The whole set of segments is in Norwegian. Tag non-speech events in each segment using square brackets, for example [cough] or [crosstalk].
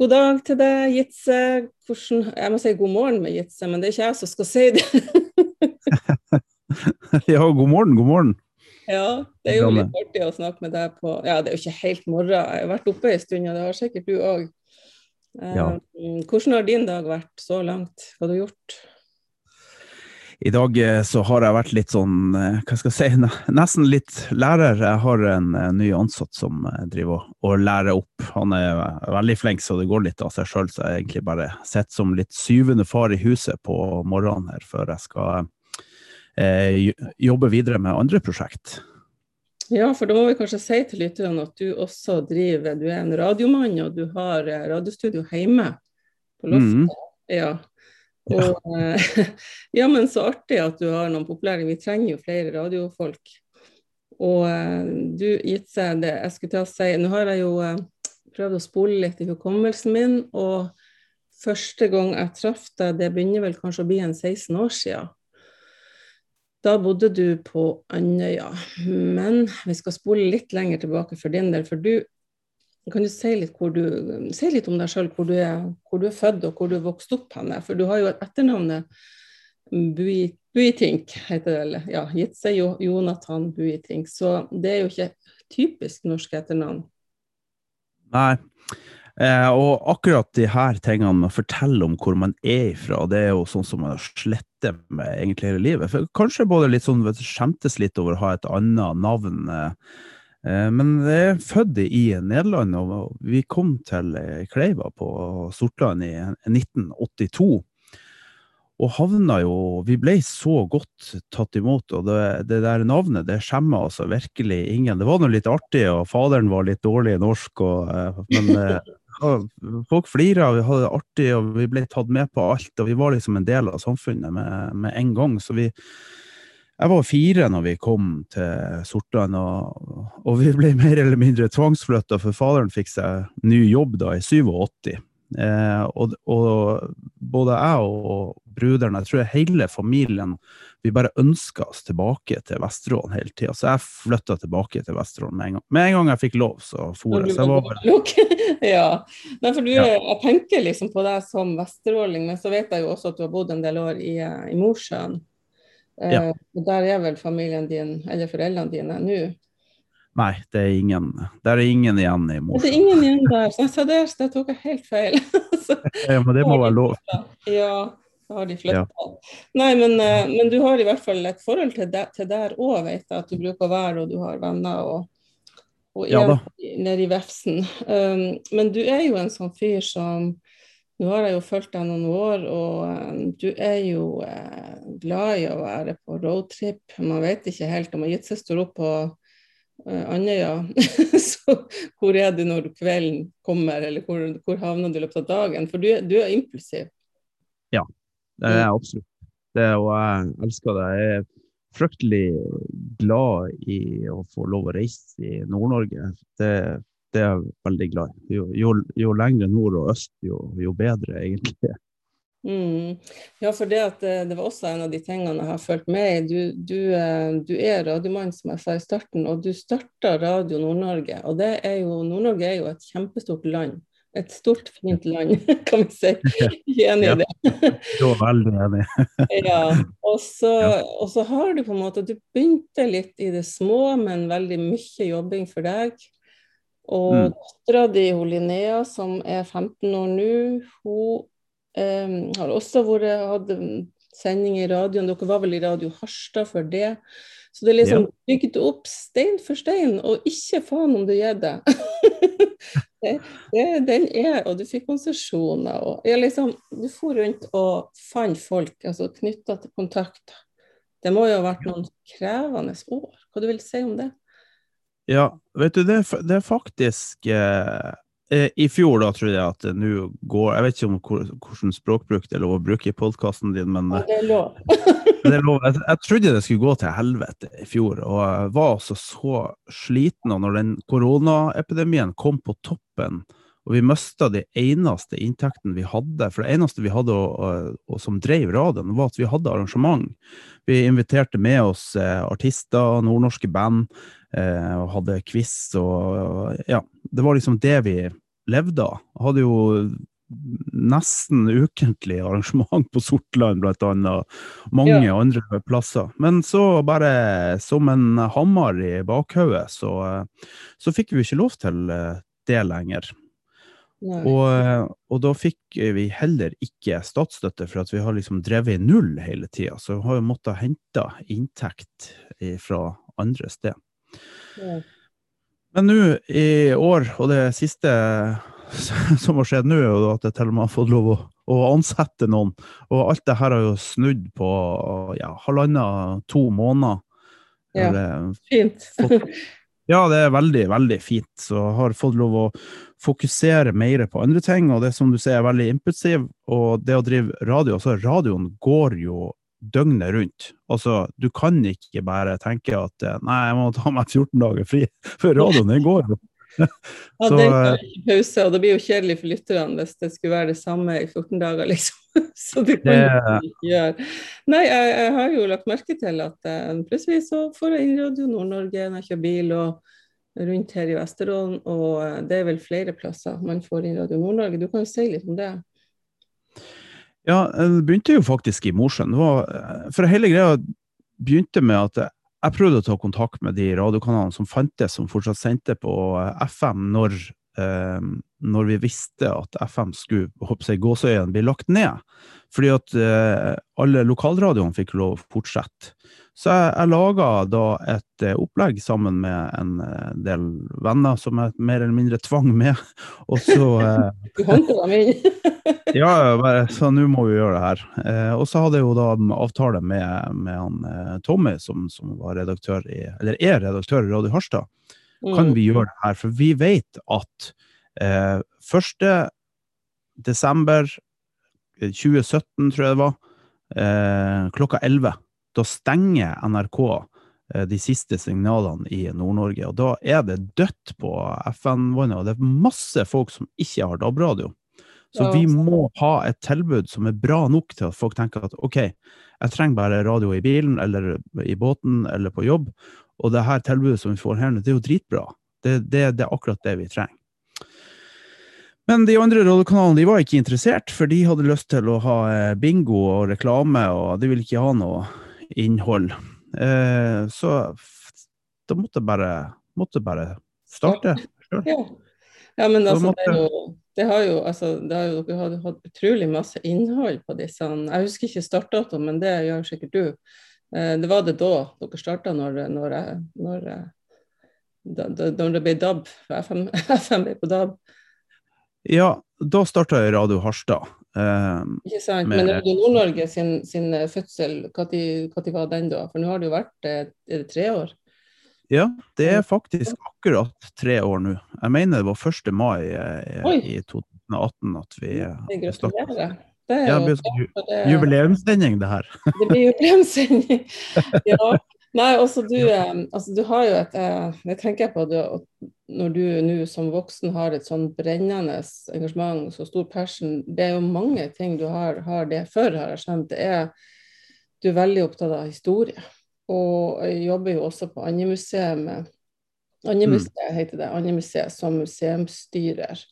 God dag til deg, Jitse. Hvordan, jeg må si god morgen med Jitse, men det er ikke jeg som skal si det. [laughs] ja, god morgen, god morgen. Ja, det er jo litt artig å snakke med deg på Ja, det er jo ikke helt morgen. Jeg har vært oppe en stund, og det har sikkert du òg. Ja. Um, hvordan har din dag vært så langt? Hva har du gjort? I dag eh, så har jeg vært litt sånn, eh, hva skal jeg si, nesten litt lærer. Jeg har en, en ny ansatt som eh, driver og lærer opp. Han er veldig flink, så det går litt av seg sjøl. Så jeg egentlig bare sitter som litt syvende far i huset på morgenen her, før jeg skal eh, jobbe videre med andre prosjekt. Ja, for da må vi kanskje si til lytterne at du også driver, du er en radiomann, og du har radiostudio hjemme på loftet. Mm. Ja. Og, ja. [laughs] ja. men så artig at du har noen populære. Vi trenger jo flere radiofolk. Og eh, du seg det jeg skulle til å si Nå har jeg jo eh, prøvd å spole litt i hukommelsen min, og første gang jeg traff deg, det begynner vel kanskje å bli en 16 år siden. Da bodde du på Andøya. Men vi skal spole litt lenger tilbake for din del, for du kan du si litt, du, si litt om deg sjøl, hvor, hvor, du er født og hvor du er vokst opp henne? For du har jo et etternavn, Buitink, heter det. Ja, gitt seg Jonathan Buitink. Så det er jo ikke typisk norsk etternavn. Nei. Eh, og akkurat de her tingene med å fortelle om hvor man er ifra, det er jo sånn som man har slettet med egentlig hele livet. For kanskje både litt sånn skjemtes litt over å ha et annet navn. Eh, men jeg er født i Nederland, og vi kom til eh, Kleiva på Sortland i 1982. Og havna jo Vi ble så godt tatt imot, og det, det der navnet det skjemmer altså virkelig ingen. Det var nå litt artig, og faderen var litt dårlig i norsk, og, eh, men folk flira, vi hadde det artig, og vi ble tatt med på alt. Og vi var liksom en del av samfunnet med, med en gang. så vi jeg var fire når vi kom til Sortland, og, og, vi ble mer eller mindre tvangsflytta, for faderen fikk seg ny jobb da i 87. Eh, og, og, både jeg og bruderen, jeg tror hele familien, vi bare ønska oss tilbake til Vesterålen hele tida. Så jeg flytta tilbake til Vesterålen med en gang. Med en gang jeg fikk lov, så for jeg. Så jeg var bare... [laughs] ja. Nei, for du, ja. Jeg tenker liksom på deg som vesteråling, men så vet jeg jo også at du har bodd en del år i, i Mosjøen. Ja. Eh, og der er vel familien din, eller foreldrene dine, nå? Nei, det er ingen, der er ingen igjen i Mosjøen. Det er ingen igjen der, så jeg sa det tok jeg helt feil. [laughs] så, ja, men det må være lov. Ja, da har de flytta. Ja. Nei, men, eh, men, du har i hvert fall et forhold til, det, til der òg, vet jeg. At du bruker å være, og du har venner og, og er ja, nede i vefsen. Um, men du er jo en sånn fyr som nå har jeg jo fulgt deg noen år, og uh, du er jo uh, glad i å være på roadtrip. Man vet ikke helt om Jitze står opp på uh, Andøya, [laughs] så hvor er du når kvelden kommer, eller hvor, hvor havner du i løpet av dagen? For du, du, er impulsiv. Ja, det er jeg mm. absolutt. Det, og jeg elsker det. Jeg er fryktelig glad i å få lov å reise i Nord-Norge. Det det er jeg veldig glad i. Jo, jo, jo lengre nord og øst, jo, jo bedre, egentlig. Mm. Ja, for det, at, eh, det var også en av de tingene jeg har fulgt med i. Du, du, eh, du er radiomann, som jeg sa i starten, og du starta Radio Nord-Norge. Og det er jo, Nord-Norge er jo et kjempestort land. Et stort, fint land, [laughs] kan vi si. Ikke enig i det? Er veldig enig. [laughs] ja. Og så, og så har du på en måte Du begynte litt i det små, men veldig mye jobbing for deg. Og mm. dattera di, Linnea, som er 15 år nå, hun eh, har også vært, hatt sending i radioen. Dere var vel i Radio Harstad for det. Så det er liksom ja. bygd opp stein for stein, og ikke faen om du gjør det. [laughs] det, det den er, og du fikk konsesjoner. og ja, liksom, Du for rundt og fant folk, altså knytta til kontakt. Det må jo ha vært noen krevende år. Hva du vil si om det? Ja, vet du, det, det er faktisk eh, eh, I fjor, da, tror jeg at det nå går Jeg vet ikke om hvordan språkbruk det er lov å bruke i podkasten din, men ja, Det er lov. [laughs] det er lov. Jeg, jeg, trodde det skulle gå til helvete i fjor, og jeg var altså så sliten. Og når den koronaepidemien kom på toppen, og vi mista de eneste inntektene vi hadde. For det eneste vi hadde og, og som drev radioen, var at vi hadde arrangement. Vi inviterte med oss eh, artister, nordnorske band, eh, og hadde quiz og Ja. Det var liksom det vi levde av. Hadde jo nesten ukentlig arrangement på Sortland, blant annet. Mange ja. andre plasser. Men så, bare som en hammer i bakhodet, så, så fikk vi ikke lov til eh, det lenger. Og, og, da fikk vi heller ikke statsstøtte, for at vi har liksom drevet i null hele tida. Så vi har jo måttet hente inntekt fra andre sted. Ja. Men nå i år, og det siste [laughs] som har skjedd nå, er jo at jeg til og med har fått lov å, å ansette noen. Og alt det her har jo snudd på ja, halvannen, to måneder. Ja, fint. Fått, [laughs] ja, det er veldig, veldig fint. Så jeg har fått lov å fokusere mer på andre ting, og det som du sier er veldig impulsiv. Og det å drive radio, altså radioen går jo døgnet rundt. Altså, du kan ikke bare tenke at nei, jeg må ta meg 14 dager fri, [laughs] for radioen den går jo [laughs] ja, den tar eh, ikke pause, og det blir jo kjedelig for lytterne hvis det skulle være det samme i 14 dager, liksom. [laughs] Så det kan det... ikke gjøre. Nei, jeg, jeg, har jo lagt merke til at uh, plutselig så får jeg inn Radio Nord-Norge når jeg kjører bil og rundt her i Vesterålen, og uh, det er vel flere plasser man får inn Radio Nord-Norge. Du kan jo si litt om det? Ja, det begynte jo faktisk i Mosjøen. For hele greia begynte med at jeg prøvde å ta kontakt med de radiokanalene som fantes, som fortsatt sendte på eh, FM når, eh, når vi visste at FM skulle håper gåseøyene bli lagt ned. Fordi at eh, alle lokalradioene fikk lov å fortsette. Så jeg, jeg laga da et uh, opplegg sammen med en uh, del venner som jeg mer eller mindre tvang med. [laughs] Og så uh, Du håndte dem inn? [laughs] ja, bare, så nå må vi gjøre det her. og så hadde jeg jo da avtale med, med han Tommy, som, som, var redaktør i, eller er redaktør i Radio Harstad. Kan mm. vi gjøre det her? For vi vet at eh, 1. desember 2017, tror jeg det var, klokka 11 da stenger NRK eh, de siste signalene i Nord-Norge. Og da er det dødt på FN-vannet, og det er masse folk som ikke har DAB-radio. Så vi må ha et tilbud som er bra nok til at folk tenker at OK, jeg trenger bare radio i bilen eller i båten eller på jobb, og det her tilbudet som vi får her nå, det er jo dritbra. Det, det, det er akkurat det vi trenger. Men de andre radiokanalene de var ikke interessert, for de hadde lyst til å ha eh, bingo og reklame, og de ville ikke ha noe innhold. Eh, så da måtte jeg bare, måtte bare starte sjøl. Ja. ja. men altså, måtte... det, jo, det, har jo, altså, det har jo dere hatt utrolig masse innhold på disse. Jeg husker ikke startdato, men det gjør sikkert du. Eh, det var det da dere starta, når, når, når, da, når, det ble DAB? FM, FM ble på DAB? Ja, da starta jeg Radio Harstad. Uh, ikke sant. Med, Men Radio Nord-Norge sin, sin, eh, fødsel, når var den da? For nå har det jo vært eh, er det tre år? Ja, det er faktisk akkurat tre år nå. Jeg mener det var 1. mai Oi. i 2018 at vi starta. Det er ja, jubileumssending, det her. det blir jubileumssending. [laughs] Ja. Nei, også du, altså, du har jo et Det tenker jeg på du, når du nå som voksen har et sånn brennende engasjement, så stor passion. Det er jo mange ting du har, har det for, har jeg skjønt. Det er, du er veldig opptatt av historie. Og jeg jobber jo også på Andemuseet Andemuseet mm. heter det. Andemuseet som museumsstyrer.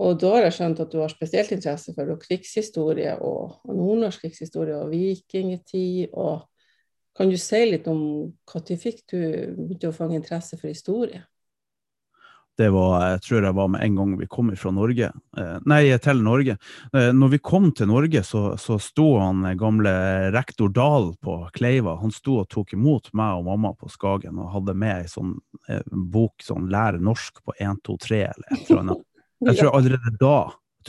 Og da har jeg skjønt at du har spesielt interesse for krigshistorie og, og nordnorsk krigshistorie og vikingtid og kan du si litt om når fikk du begynte å fange interesse for historie? Det var, jeg tror jeg var med en gang vi kom fra Norge. Eh, nei, til Norge. Eh, når vi kom til Norge, så, så sto han gamle rektor Dahl på Kleiva. Han sto og tok imot meg og mamma på Skagen og hadde med ei sånn eh, bok, sånn 'Lære norsk på 1, 2, 3' eller et eller annet. [laughs] Jeg tror allerede da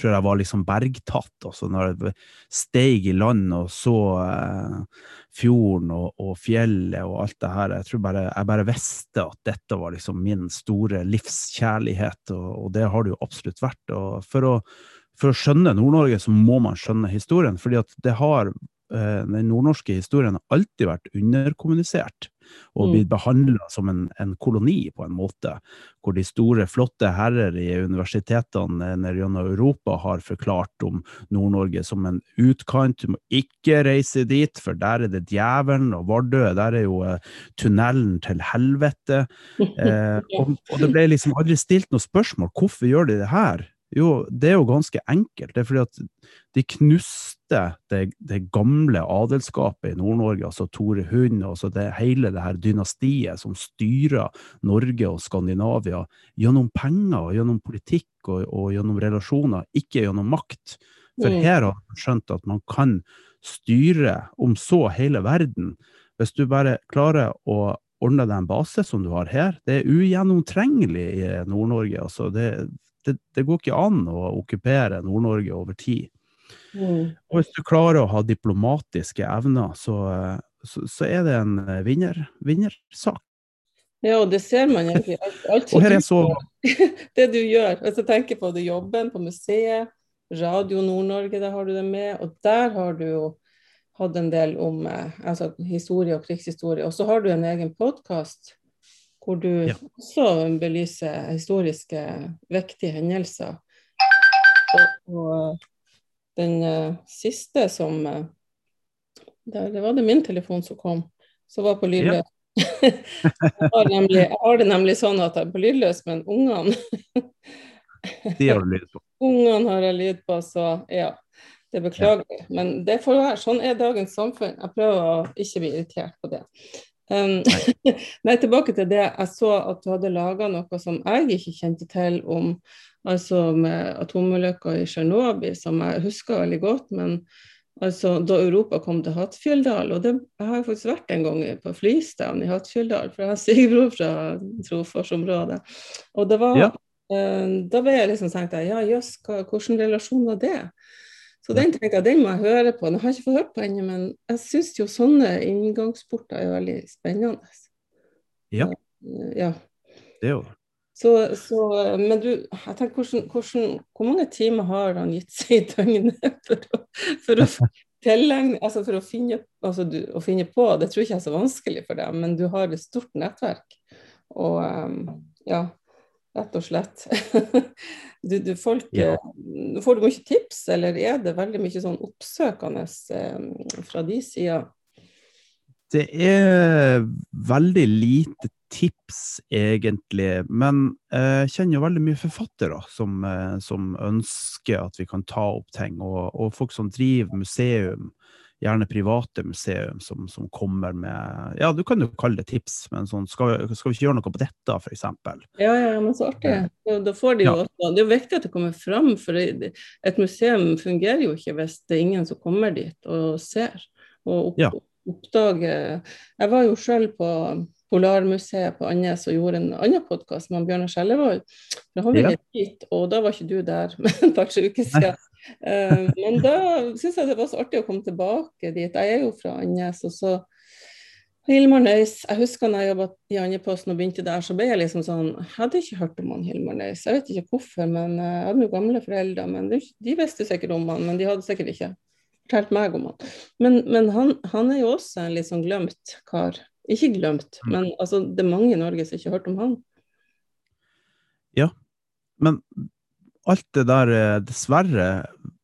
tror jeg var liksom bergtatt. Altså når jeg steg i land og så eh, fjorden og, og, fjellet og alt det her. Jeg tror bare, jeg bare visste at dette var liksom min store livskjærlighet, og, og det har det jo absolutt vært. Og for å, for å skjønne Nord-Norge, så må man skjønne historien. fordi at det har, eh, den nordnorske historien har alltid vært underkommunisert. Og Mm. blir behandla som en, en koloni, på en måte. Hvor de store, flotte herrer i universitetene nede gjennom Europa har forklart om Nord-Norge som en utkant. Du må ikke reise dit, for der er det djevelen, og Vardø, der er jo eh, tunnelen til helvete. [laughs] Eh, og, og det ble liksom aldri stilt noe spørsmål. Hvorfor gjør de det her? Jo, det er jo ganske enkelt. Det er fordi at de knuste det, det gamle adelskapet i Nord-Norge, altså Tore Hund, altså det, hele det her dynastiet som styrer Norge og Skandinavia gjennom penger, og gjennom politikk og, og gjennom relasjoner, ikke gjennom makt. For Mm. her har man skjønt at man kan styre om så hele verden. Hvis du bare klarer å ordne deg en base som du har her, det er ugjennomtrengelig i Nord-Norge. Altså det, det, det går ikke an å okkupere Nord-Norge over tid. Mm. Og hvis du klarer å ha diplomatiske evner, så, så, så er det en vinner, vinnersak. Ja, og det ser man egentlig. Alt, alt Og her er så [laughs] det du gjør. Hvis jeg tenker på det jobben på museet, Radio Nord-Norge, der har du det med. Og der har du jo hatt en del om eh, altså, historie og krigshistorie. Og så har du en egen podkast hvor du Ja. også belyser historiske, viktige hendelser. Og, og den uh, siste som uh, der, Det var det min telefon som kom, som var på lydløs. [laughs] jeg, har nemlig, jeg har det nemlig sånn at jeg er på lydløs, men ungene [laughs] De har du lyd på. Ungene har jeg lyd på, så ja. Det er beklagelig. Men det får være. Sånn er dagens samfunn. Jeg prøver å ikke bli irritert på det. Um, [laughs] nei, tilbake til det. Jeg så at du hadde laga noe som jeg ikke kjente til om altså med atomulykka i Tsjernobyl, som jeg husker veldig godt. Men altså, da Europa kom til Hattfjelldal, og det, jeg har faktisk vært en gang på Flystaden i Hattfjelldal, for jeg har svigerbror fra Trofors-området. Og det var Ja. Eh, da ble jeg liksom tenkt ja jøss, hvilken relasjon var det? Så den tenker jeg, den må jeg høre på. Jeg har ikke fått hørt på ennå, men jeg syns jo sånne inngangsporter er veldig spennende. Ja. Eh, ja. Det òg. Så, så, men du, jeg tenker, hvordan, hvordan, hvor mange timer har han gitt seg i døgnet [laughs] for å, for å tilegne, altså for å finne, altså du, å finne på? Det tror jeg ikke er så vanskelig for deg, men du har et stort nettverk. Og um, ja, rett og slett. [laughs] Du, du folk, Ja. eh, Får du mye tips, eller er det veldig mye sånn oppsøkende eh, fra de sida? Det er veldig lite tips, egentlig. Men eh, jeg kjenner jo veldig mye forfattere som, eh, som ønsker at vi kan ta opp ting. Og, og folk som driver museum, gjerne private museum, som, som kommer med Ja, du kan jo kalle det tips, men sånn Skal, skal vi ikke gjøre noe på dette, f.eks.? Ja, ja, men så artig. Da, da får de jo Ja. også, det er jo viktig at det kommer fram, for det- et museum fungerer jo ikke hvis det er ingen som kommer dit og ser og opp, Ja. oppdager. Jeg var jo selv på Polarmuseet på Andes og gjorde en annen podkast med Bjørnar Skjellevold. Da har vi Ja. litt og da var ikke du der, [laughs] men et par-tre uker siden. Eh, men da syns jeg det var så artig å komme tilbake dit. Jeg er jo fra Andes. og så Hilmar Nøys. Jeg husker når jeg jobba i Andøyposten og begynte der, så ble jeg liksom sånn Jeg hadde ikke hørt om han Hilmar Nøys. Jeg vet ikke hvorfor, men eh, jeg hadde jo gamle foreldre. Men de, de visste sikkert om han, men de hadde sikkert ikke fortalt meg om han. Men, men han, han er jo også en litt sånn glemt kar. Ikke glemt, Mm. men altså, det er mange i Norge som ikke har hørt om han. Ja, Men alt det der, eh, dessverre,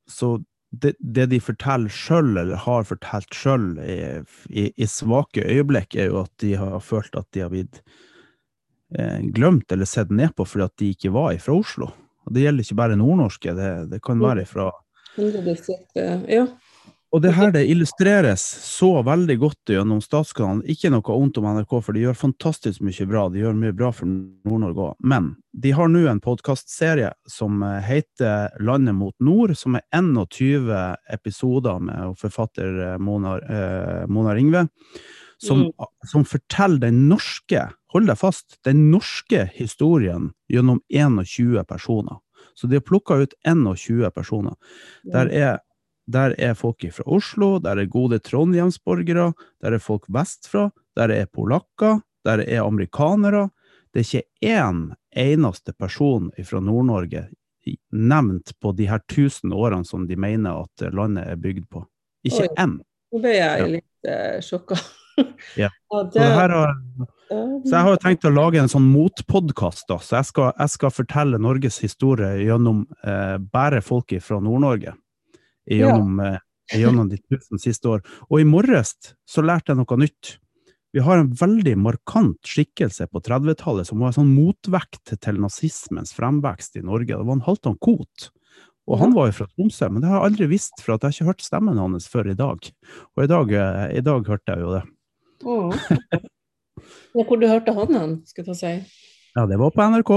så det, det de forteller sjøl, eller har fortalt sjøl, i, i, i svake øyeblikk, er jo at de har følt at de har blitt eh, glemt eller sett ned på fordi at de ikke var fra Oslo. Og det gjelder ikke bare nordnorske, det, det kan være fra 100 eh, ja. Og det her det illustreres så veldig godt gjennom Statskanalen. Ikke noe vondt om NRK, for de gjør fantastisk mye bra. De gjør mye bra for Nord-Norge òg. Men de har nå en podkastserie som eh, heter Landet mot nord, som er 21 episoder med forfatter eh, Mona, eh, Mona Ringve. Som, som forteller den norske, hold deg fast, den norske historien gjennom 21 personer. Så de har plukka ut 21 personer. Der er der er folk fra Oslo, der er gode trondhjemsborgere, der er folk vestfra, der er polakker, der er amerikanere. Det er ikke én eneste person fra Nord-Norge nevnt på de her tusen årene som de mener at landet er bygd på. Ikke én. Nå ble jeg litt eh, sjokka. [laughs] Ja. så, har, så, jeg har jo tenkt å lage en sånn motpodkast, så jeg skal, jeg skal, fortelle Norges historie gjennom eh, bare folk fra Nord-Norge. Gjennom, ja. eh, gjennom de tusen siste år. Og i morges så lærte jeg noe nytt. Vi har en veldig markant skikkelse på 30-tallet som var en sånn motvekt til nazismens fremvekst i Norge. Det var en Halvdan Koht. Og han var jo fra Tromsø, men det har jeg aldri visst, for jeg har ikke hørt stemmen hans før i dag. Og i dag, eh, i dag hørte jeg jo det. Oh. [laughs] Hvor du hørte han hen, skulle jeg si? Ja, det var på NRK.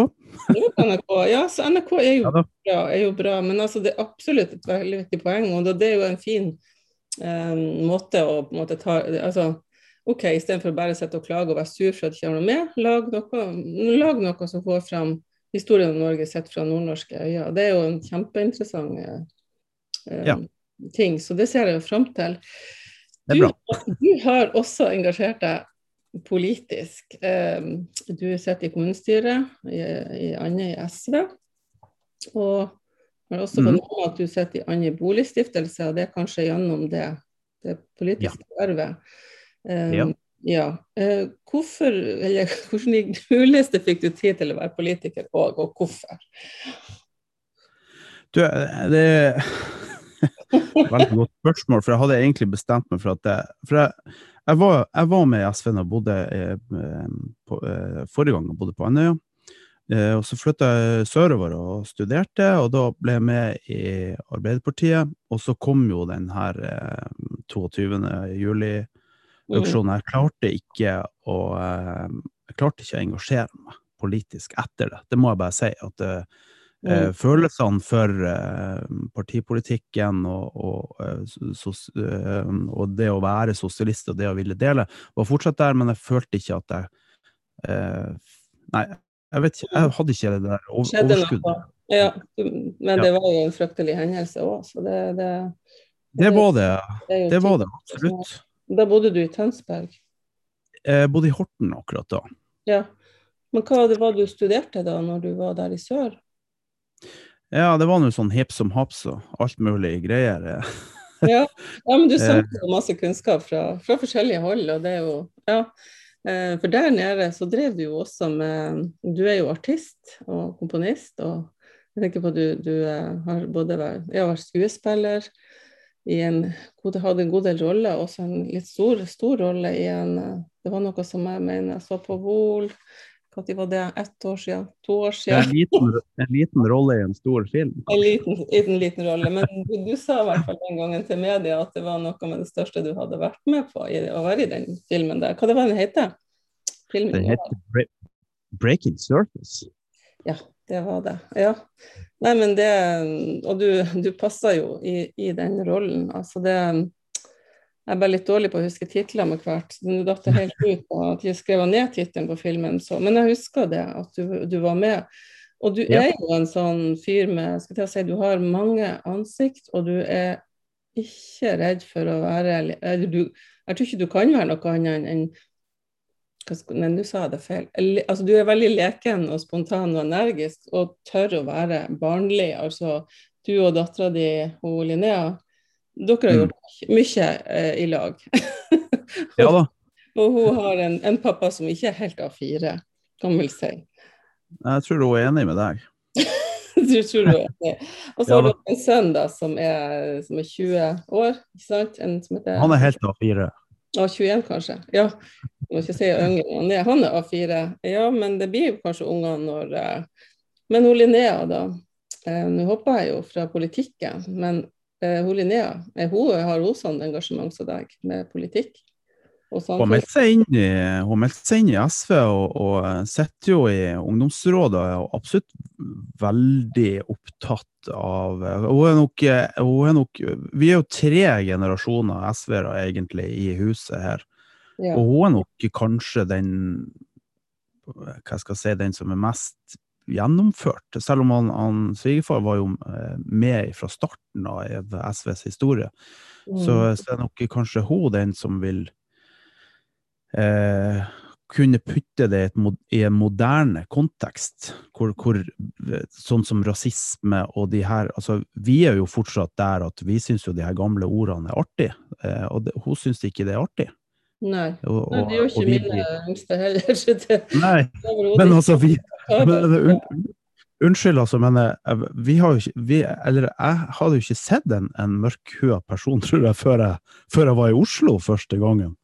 Det var på NRK. Ja, så NRK er jo, ja, bra, er jo bra, men altså, det er absolutt et veldig viktig poeng. Og det er jo en fin um, måte å på en måte ta altså, OK, istedenfor bare å sitte og klage og være sur for at det ikke har noe med, lag noe, lag noe som får fram historien om Norge sett fra nordnorske øyne. Det er jo en kjempeinteressant eh, ja. ting, så det ser jeg jo fram til. Du, du, har også engasjert deg politisk. Eh, du sitter i kommunestyret i, i SV. Og har også fått mm. at du sitter i Andøy boligstiftelse, og det er kanskje gjennom det, det politiske ja. arvet. Um, ja. Ja. Eh, hvorfor, eller [laughs] hvordan muligste fikk du tid til å være politiker, og, og hvorfor? Du, det er [laughs] Veldig godt spørsmål, for jeg hadde egentlig bestemt meg for at det, For jeg, jeg, var, jeg var, med i og bodde eh, på, eh, forrige gang jeg bodde på Andøya. Eh, og så flytta jeg sørover og studerte, og da ble jeg med i Arbeiderpartiet. Og så kom jo den her 22. juli auksjonen. Jeg klarte ikke å jeg klarte ikke å engasjere meg politisk etter det. Det må jeg bare si. at mm. Følelsene for uh, partipolitikken og, og, uh, sos, og, det å være sosialist og det å ville dele, var fortsatt der, men jeg følte ikke at jeg Nei, jeg vet ikke. Jeg hadde ikke det der overskuddet. Ja, men det var jo en fryktelig hendelse òg, så det, det, det, det var det. Det var det absolutt. Da bodde du i Tønsberg? Jeg bodde i Horten akkurat da. Ja. Men hva var det du studerte da, når du var der i sør? Ja, det var noe sånn hipp som haps og alt mulig greier. [laughs] ja. ja, men du samler jo masse kunnskap fra, fra, forskjellige hold, og det er jo Ja. Eh, for der nede så drev du jo også med Du er jo artist og komponist, og jeg tenker på at du, du eh, har både vært, ja, vært skuespiller, i en, hadde en god del roller, også en litt stor, stor rolle i en Det var noe som jeg mener jeg så på Vol. Når var det? Ett år siden? To år siden? En liten, en liten rolle i en stor film? En liten, liten, liten rolle. Men du, du, sa i hvert fall den gangen til media at det var noe med det største du hadde vært med på i, å være i den filmen der. Hva det var den heter Filmen den heter Breaking Surface. Ja, det var det. Ja. Nei, men det Og du, du passer jo i, i, den rollen. Altså det Jeg er bare litt dårlig på å huske titler med hvert. Nå datt det helt ut på at jeg skrev ned tittelen på filmen, så Men jeg husker det, at du, du var med. Og du ja. er jo en sånn fyr med skal jeg si, Du har mange ansikt, og du er ikke redd for å være du, Jeg tror ikke du kan være noe annet enn Nei, nå sa jeg det feil. Altså, du er veldig leken og spontan og energisk og tør å være barnlig. Altså, du og dattera di, Linnea, dere har mm. gjort mye eh, i lag. [laughs] ja da. [laughs] Og hun har en, en, pappa som ikke er helt A4, kan vel si. Jeg tror hun er enig med deg. [laughs] du tror du er enig. Og så ja, har du en sønn da, som er, som er 20 år. ikke sant? Heter, Han er helt A4. A 21, kanskje. Ja, jeg må ikke si yngre. Han er, han er A4. Ja, men det blir kanskje unger når uh, Men hun Linnea, da. Uh, Nå hopper jeg jo fra politikken, men hun Linnea, hun, har hun sånn engasjement som deg med politikk? Hun meldte seg seg inn i SV og, og sitter jo i ungdomsrådet og er absolutt veldig opptatt av hun er, nok, hun er nok Vi er jo tre generasjoner SV-ere egentlig i huset her. Ja. Og hun er nok kanskje den hva skal jeg si, den som er mest gjennomført. Selv om han, han svigerfar var jo eh, med fra starten av SVs historie, mm. så, så er nok kanskje hun den som vil eh, kunne putte det i en moderne kontekst, hvor, hvor, sånn som rasisme og de her altså Vi er jo fortsatt der at vi syns jo de her gamle ordene er artige, eh, og det, hun syns ikke det er artig. Nei. Og, Nei, det gjør ikke mine yngste heller. [laughs] Det, Nei, men altså vi men, Unnskyld, altså, men eh, vi har jo ikke vi, Eller jeg hadde jo ikke sett en, en mørkhua person, [laughs] tror jeg før, jeg, før jeg var i Oslo første gangen.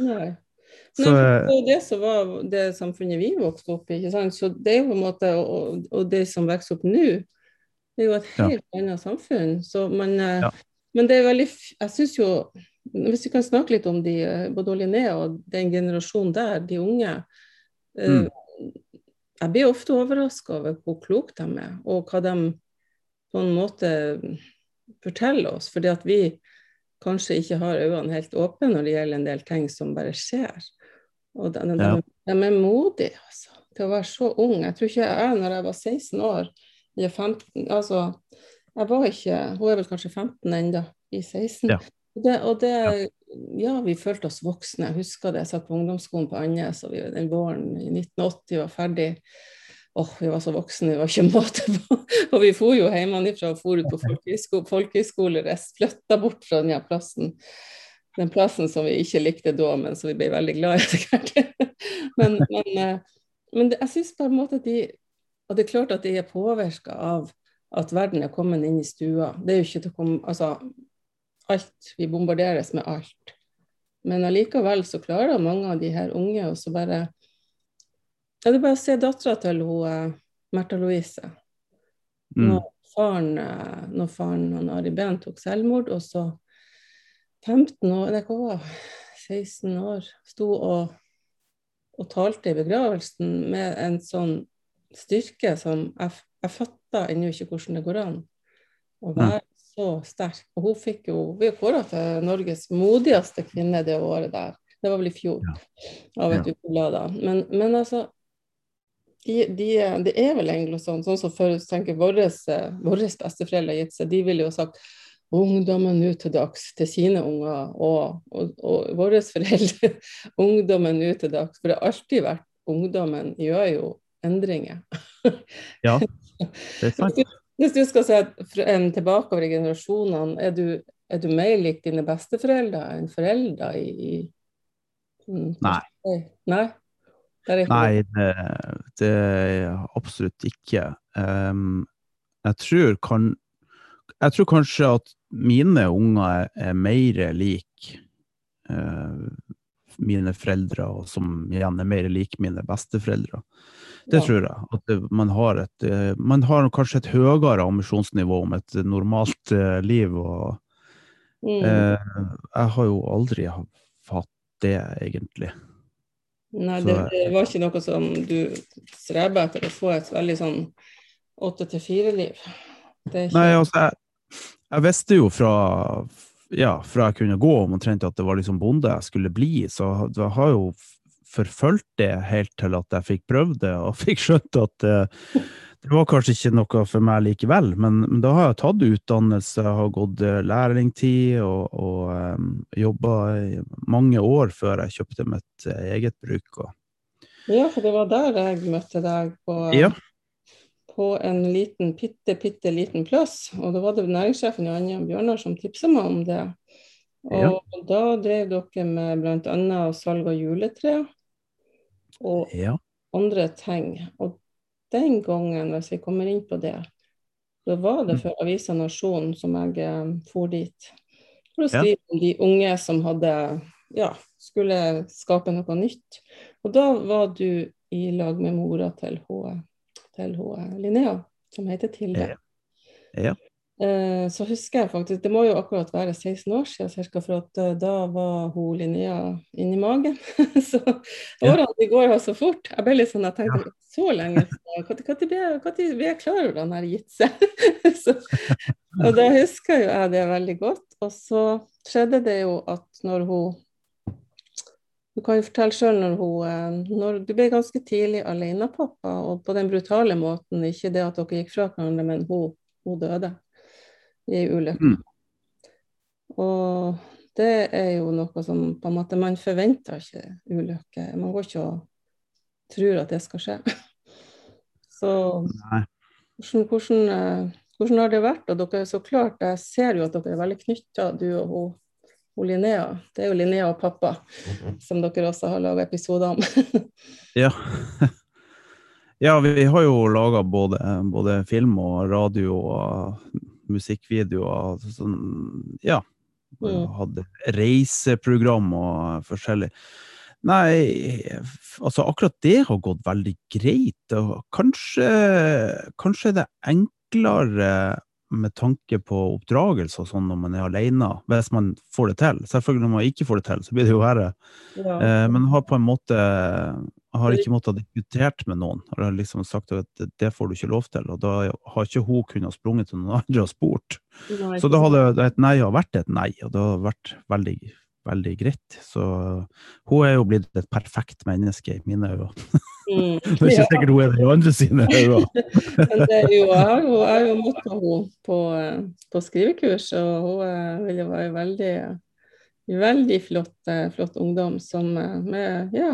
Nei. Så, Nei, det var det som var det samfunnet vi vokste opp i. ikke sant? Så det er jo på en måte, Og, og det som vokser opp nå, det er jo et helt ja. annet samfunn. Så man, eh, ja. Men det er veldig Jeg syns jo Hvis vi kan snakke litt om de, eh, både Linnea og den generasjonen der, de unge. Mm jeg blir ofte overraska over hvor kloke de er, og hva de på en måte forteller oss. Fordi at vi kanskje ikke har øynene helt åpne når det gjelder en del ting som bare skjer. Og de, de, ja. de, er modige, altså. Til å være så ung. Jeg tror ikke jeg, når jeg var 16 år eller 15 Altså, jeg var ikke Hun er vel kanskje 15 ennå, i 16. Ja. Det, og det ja. vi følte oss voksne. Jeg husker det. Jeg satt på ungdomsskolen på Andes, og vi, den våren i 1980 var ferdig. Åh, oh, vi var så voksne, vi var ikke [laughs] måte på. og vi for jo hjemmefra og for ut på folkehøyskole, folkehøyskolerest, flytta bort fra den plassen. Den plassen som vi ikke likte da, men som vi ble veldig glad i etter hvert. [laughs] men, men, eh, men det, jeg syns på en måte at de Og det er klart at de er påvirka av at verden er kommet inn i stua. Det er jo ikke til å komme Altså, alt. Vi bombarderes med alt. Men allikevel så klarer mange av de her unge å så bare Ja, det er bare å se dattera til hun, eh, Märtha Louise. Mm. Når faren, eh, når faren Ari Behn tok selvmord, og så 15 år, det var 16 år, sto og, og talte i begravelsen med en sånn styrke som jeg, jeg fatter ennå ikke hvordan det går an å være så sterk. Og hun fikk jo Vi er kåra til Norges modigste kvinne det året der. Det var vel i fjor, av et ja. da. Men, men altså de, de, det er vel egentlig sånn, sånn som før tenker våre besteforeldre har gitt seg. De ville jo sagt ungdommen nå til dags til sine unger, og, og, og våre foreldre [laughs] ungdommen nå til dags. For det har alltid vært ungdommen gjør jo endringer. ja, [laughs] det er sant. Hvis du skal se tilbakeover i generasjonene, er du, er du mer lik dine besteforeldre enn foreldre i, i mm, Nei. Nei? Nei, det, det absolutt ikke. Um, jeg, tror kan, jeg tror kanskje at mine unger er, er mer lik uh, mine foreldre, og som igjen er mer lik mine besteforeldre. Det ja. tror jeg. At man har, et, eh, man har kanskje et høyere ambisjonsnivå om et normalt uh, liv. og mm. eh, Jeg har jo aldri hatt det, egentlig. Nei, det, det, var ikke noe som du streber etter å få et veldig sånn åtte til fire-liv? Nei, altså, jeg, jeg, visste jo fra ja, fra jeg kunne gå omtrent at det var liksom bonde jeg skulle bli, så jeg har jo forfulgt det helt til at jeg fikk prøvd det, og [laughs] fikk skjønt at uh, det var kanskje ikke noe for meg likevel. Men, men da har jeg tatt utdannelse, har gått uh, lærlingtid og, og um, jobba mange år før jeg kjøpte mitt eget bruk. Og... Ja, for det var der jeg møtte deg på, ja. På en liten, bitte, bitte liten plass. Og da var det næringssjefen og Anja Bjørnar som tipsa meg om det. Og ja. da drev dere med bl.a. salg av juletre og ja. andre ting. Og den gangen, hvis vi kommer inn på det, da var det mm. for avisa Nasjonen som jeg eh, for dit. For å skrive ja. om de unge som hadde ja, skulle skape noe nytt. Og da var du i lag med mora til hun, til hun Linnea, som heter Tilde. Ja. Ja. så husker jeg faktisk Det må jo akkurat være 16 år siden, cirka, for at uh, da var hun Linnea inni magen. [laughs] så årene de går så fort. Jeg ble litt sånn, jeg tenkte ja. så lenge Når ble jeg klar over den her gitt [laughs] seg? og da husker jo jeg det veldig godt. Og så skjedde det jo at når hun Du kan jo fortelle sjøl når hun eh, når Du ble ganske tidlig alenepappa, og på den brutale måten. Ikke det at dere gikk fra hverandre, men hun, hun døde i ei ulykke. Mm. Og det er jo noe som på en måte Man forventer ikke ulykke. Man går ikke og tror at det skal skje. [laughs] Så hvordan, hvordan, eh, hvordan, har det vært? Og dere er så klart, Jeg ser jo at dere er veldig knytta, du og hun Linnea. Det er jo Linnea og pappa, som dere også har laga episoder om. [laughs] ja. ja, vi har jo laga både, både, film og radio og musikkvideoer. Sånn, ja. Mm. Hadde reiseprogram og forskjellig. Nei, altså akkurat det har gått veldig greit. Og kanskje, kanskje det er enklere med tanke på oppdragelse og sånn når man er alene, hvis man får det til. Selvfølgelig når man ikke får det til, så blir det jo verre. Ja. Eh, men har på en måte har ikke måttet diskutert med noen. Har liksom sagt at det får du ikke lov til. Og da har ikke hun kunnet sprunget til noen andre og spurt. Nei, så da hadde et nei har vært et nei, og det har vært veldig veldig greit. Så hun er jo blitt et perfekt menneske i mine øyne. [laughs] Mm, det er ikke sikkert hun er det i andre sine øyne. [laughs] Men det er jo, jeg har jo, jeg har jo møtt henne på, på, skrivekurs, og hun eh, vil jo være veldig, veldig flott, eh, flott ungdom som eh, med Ja.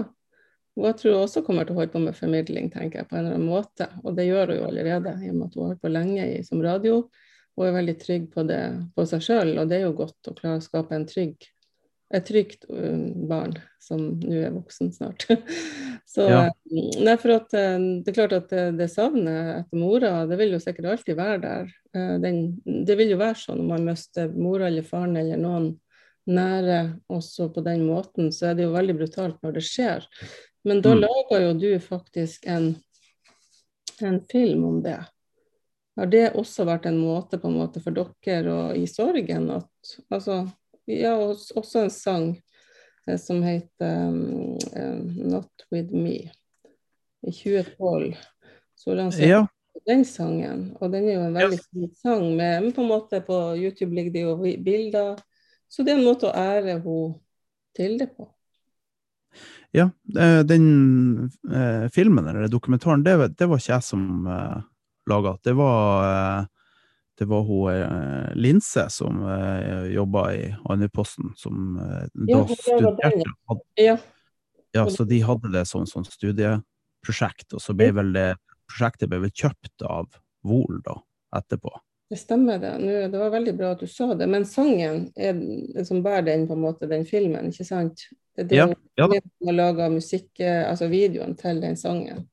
hun jeg tror hun også kommer til å holde på med formidling, tenker jeg, på en eller annen måte. Og det gjør hun jo allerede, i og med at hun har holdt på lenge i, som radio. Hun er veldig trygg på det på seg sjøl, og det er jo godt å klare å skape en trygg et trygt um, barn som nå er voksen snart. [laughs] Så ja. nei, for at, eh, Det er klart at det, det savnet etter mora, det vil jo sikkert alltid være der. Eh, den, det vil jo være sånn om man mister mora eller faren eller noen nære også på den måten, så er det jo veldig brutalt når det skjer. Men da mm. lager jo du faktisk en, en film om det. Har det også vært en måte på en måte for dere og i sorgen at altså ja, også en sang eh, som heter um, 'Not With Me'. I 2012 så lanserte ja. den sangen, og den er jo en veldig fin sang. Med, men på en måte på YouTube ligger det jo bilder, så det er en måte å ære henne til det på. Ja, eh, den filmen eller dokumentaren, det, det, var ikke jeg som eh, laga. Det var det var hun eh, Linse som eh, jobba i Andøyposten, som eh, da studerte. Ja. ja, så de hadde det som sånn studieprosjekt, og så ble vel det prosjektet ble vel kjøpt av Vol da, etterpå. Det stemmer det. Nå, det var veldig bra at du sa det. Men sangen er som bærer den, på en måte, den filmen, ikke sant? Det er det ja, ja. som har laga musikk, eh, altså videoen til den sangen.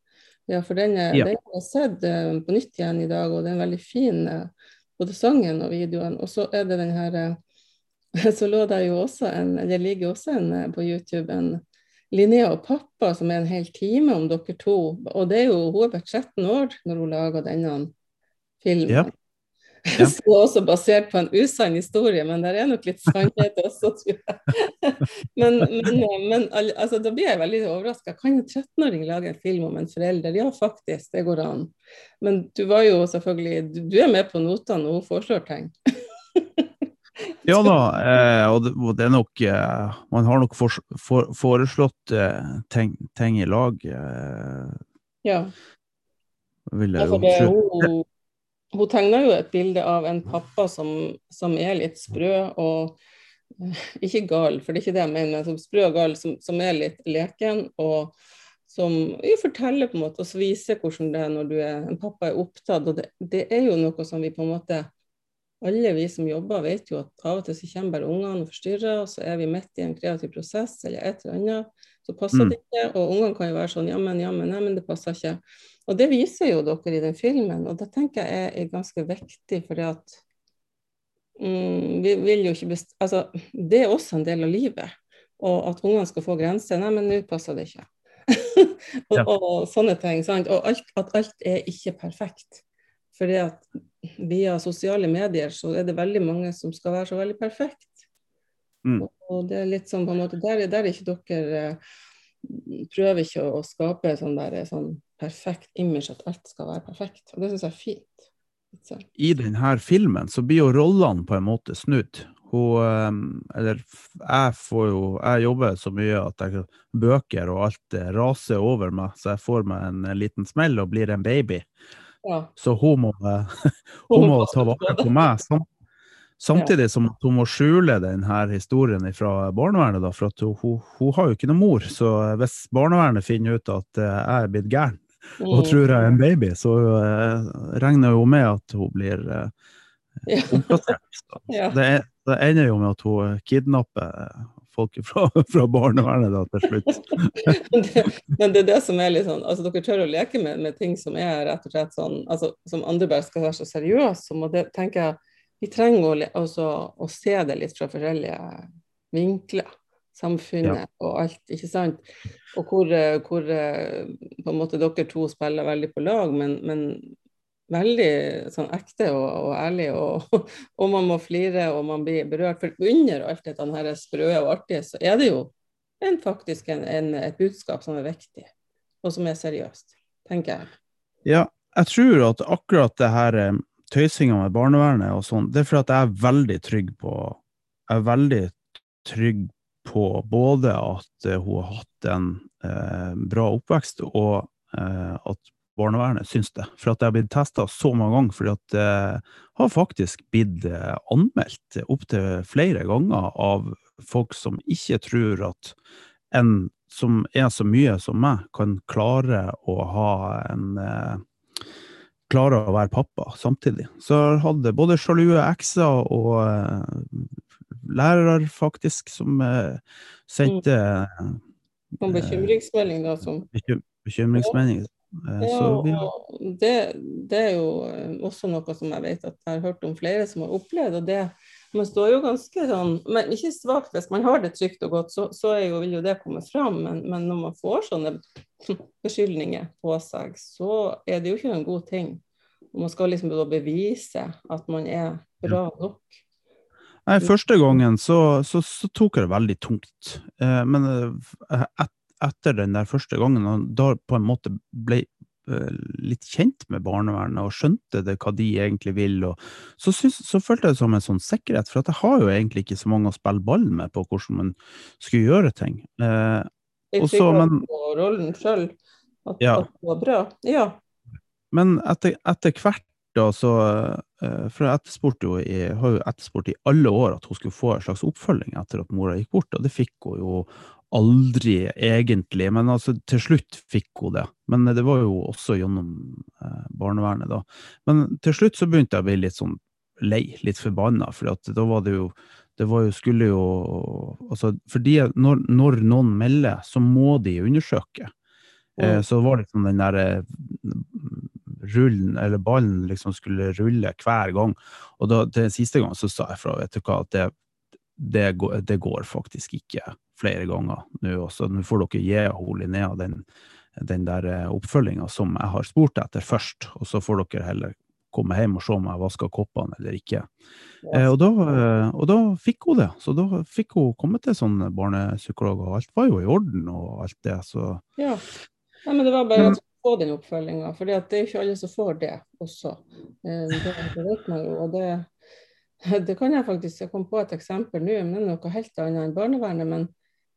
Ja, for den, er, ja. den har jeg sett uh, på nytt igjen i dag, og det er en veldig fin uh, både sangen og videoen. Og så er det den her eh, [laughs] Så lå det jo også en Det ligger også en eh, på YouTube en Linnea og pappa som er en hel time om dere to. Og det er jo Hun er bare 13 år når hun lager denne filmen. Ja. [laughs] Ja. Så også basert på en usann historie, men det er nok litt sannhet også, tror jeg. [laughs] men, men, men altså, da blir jeg veldig overraska. Kan en 13-åring lage en film om en forelder? Ja, faktisk, det går an. Men du var jo selvfølgelig Du, er med på notene når hun foreslår ting. [laughs] ja da, eh, og, det, er nok eh, Man har nok for, for, foreslått eh, ting, ting, i lag. Eh, ja. Vil jeg altså, jo tro hun tegner jo et bilde av en pappa som, som er litt sprø og eh, ikke gal, for det er ikke det jeg mener, men som sprø og gal, som, som er litt leken. og som forteller på en måte, og viser hvordan det er når du er, en pappa er opptatt. og det, det, er jo noe som vi på en måte Alle vi som jobber, vet jo at av og til så kommer bare ungene og forstyrrer, og så er vi midt i en kreativ prosess eller et eller annet, så passer mm. det ikke. Og ungene kan jo være sånn jammen, jammen, nei, men det passer ikke. Og det viser jo dere i den filmen, og det tenker jeg er ganske viktig, for at mm, vi vil jo ikke best... Altså, det er også en del av livet. Og at ungene skal få grenser. Nei, men nå passer det ikke. [laughs] og, ja. og, sånne ting. Sant? Og alt, at alt er ikke perfekt. Fordi at via sosiale medier så er det veldig mange som skal være så veldig perfekt. Mm. Og, det er litt sånn på en måte Der, der er ikke dere prøver ikke å, å skape sånn, der, sånn perfekt image, at alt skal være perfekt. Og det syns jeg er fint. Så. I denne filmen så blir jo rollene på en måte snudd. Hun, ehm, eller jeg får jo Jeg jobber så mye at jeg, bøker og alt raser over meg, så jeg får meg en liten smell og blir en baby. Ja. Så hun må, [laughs] hun må ta vare på meg. Samtidig som hun må skjule denne historien fra barnevernet, da, for hun, hun, hun, har jo ikke noe mor. Så hvis barnevernet finner ut at eh, jeg er blitt gæren og mm. tror jeg er en baby, så regner hun med at hun blir omplassert. [laughs] det, er, det ender jo med at hun kidnapper folk fra, [laughs] fra barnevernet da, til slutt. [laughs] men det er det som er litt sånn altså Dere tør å leke med, med ting som er rett og slett sånn altså Som andre bare skal være så seriøse. Så må det, tenker jeg, vi trenger å, altså, å se det litt fra forskjellige vinkler. Samfunnet ja. og alt, ikke sant. Og hvor, hvor, på en måte dere to spiller veldig på lag, men, men veldig sånn ekte og, og ærlig, og, [laughs] og, man må flire og man blir berørt. For under alt dette her sprø og artige, så er det jo en, faktisk en, en, et budskap som er viktig, og som er seriøst, tenker jeg. Ja, jeg tror at akkurat det her eh, tøysinga med barnevernet og sånn, det er fordi at jeg er veldig trygg på Jeg er veldig trygg på både at uh, hun har hatt en eh, bra oppvekst, og eh, at barnevernet syns det. For at det har blitt testa så mange ganger. For at det har faktisk blitt eh, anmeldt opptil flere ganger av folk som ikke tror at en som er så mye som meg, kan klare å ha en eh, Klare å være pappa samtidig. Så jeg hadde både sjalue ekser og eh, lærere, faktisk, som eh, sendte mm. Som bekymringsmelding, da? Som bekymringsmelding. Eh, ja, det, det, er jo eh, også noe som jeg vet at jeg har hørt om flere som har opplevd. og det man står jo ganske sånn, men ikke svakt hvis man har det trygt og godt, så, så jo, vil jo det komme fram. Men, men, når man får sånne [laughs] beskyldninger på seg, så er det jo ikke en god ting. Og man skal liksom bevise at man er bra nok. Nei, Første gangen så, så, så tok jeg det veldig tungt. Eh, men eh, et, etter den der første gangen, og da på en måte ble uh, litt kjent med barnevernet og skjønte det, hva de egentlig vil, og så, synes, så følte jeg det som en sånn sikkerhet, for at jeg har jo egentlig ikke så mange å spille ball med på hvordan man skulle gjøre ting. Uh, jeg også, men, på rollen sjøl, at, ja. at, det var bra. Ja. Men etter, etter hvert da, så uh, For jeg etterspurte jo i, har jo etterspurt i alle år at hun skulle få en slags oppfølging etter at mora gikk bort, og det fikk hun jo aldri egentlig, men altså til slutt fikk hun det. Men det var jo også gjennom eh, barnevernet, da. Men til slutt så begynte jeg å bli litt sånn lei, litt forbanna, for da var det jo det var jo, skulle jo altså, fordi når, når, noen melder, så må de undersøke. Eh, så var det liksom den derre rullen, eller ballen, liksom skulle rulle hver gang. Og da, til siste gang så sa jeg fra, vet du hva, at det, det, går, det går faktisk ikke flere ganger nå også. Nå får dere gi hun Linnea den, den der eh, oppfølginga som jeg har spurt etter først, og så får dere heller komme hjem og se om jeg vasker koppene eller ikke. Eh, og, da, eh, og, da, fikk hun det. Så da fikk hun komme til sånn barnepsykolog, og alt var jo i orden og alt det, så Ja. Nei, men det var bare å få den oppfølginga, for det er ikke alle som får det også. Eh, det, det vet man jo. og det [laughs] det kan jeg faktisk jeg kom på et eksempel nå, men det er noe helt annet enn barnevernet. Men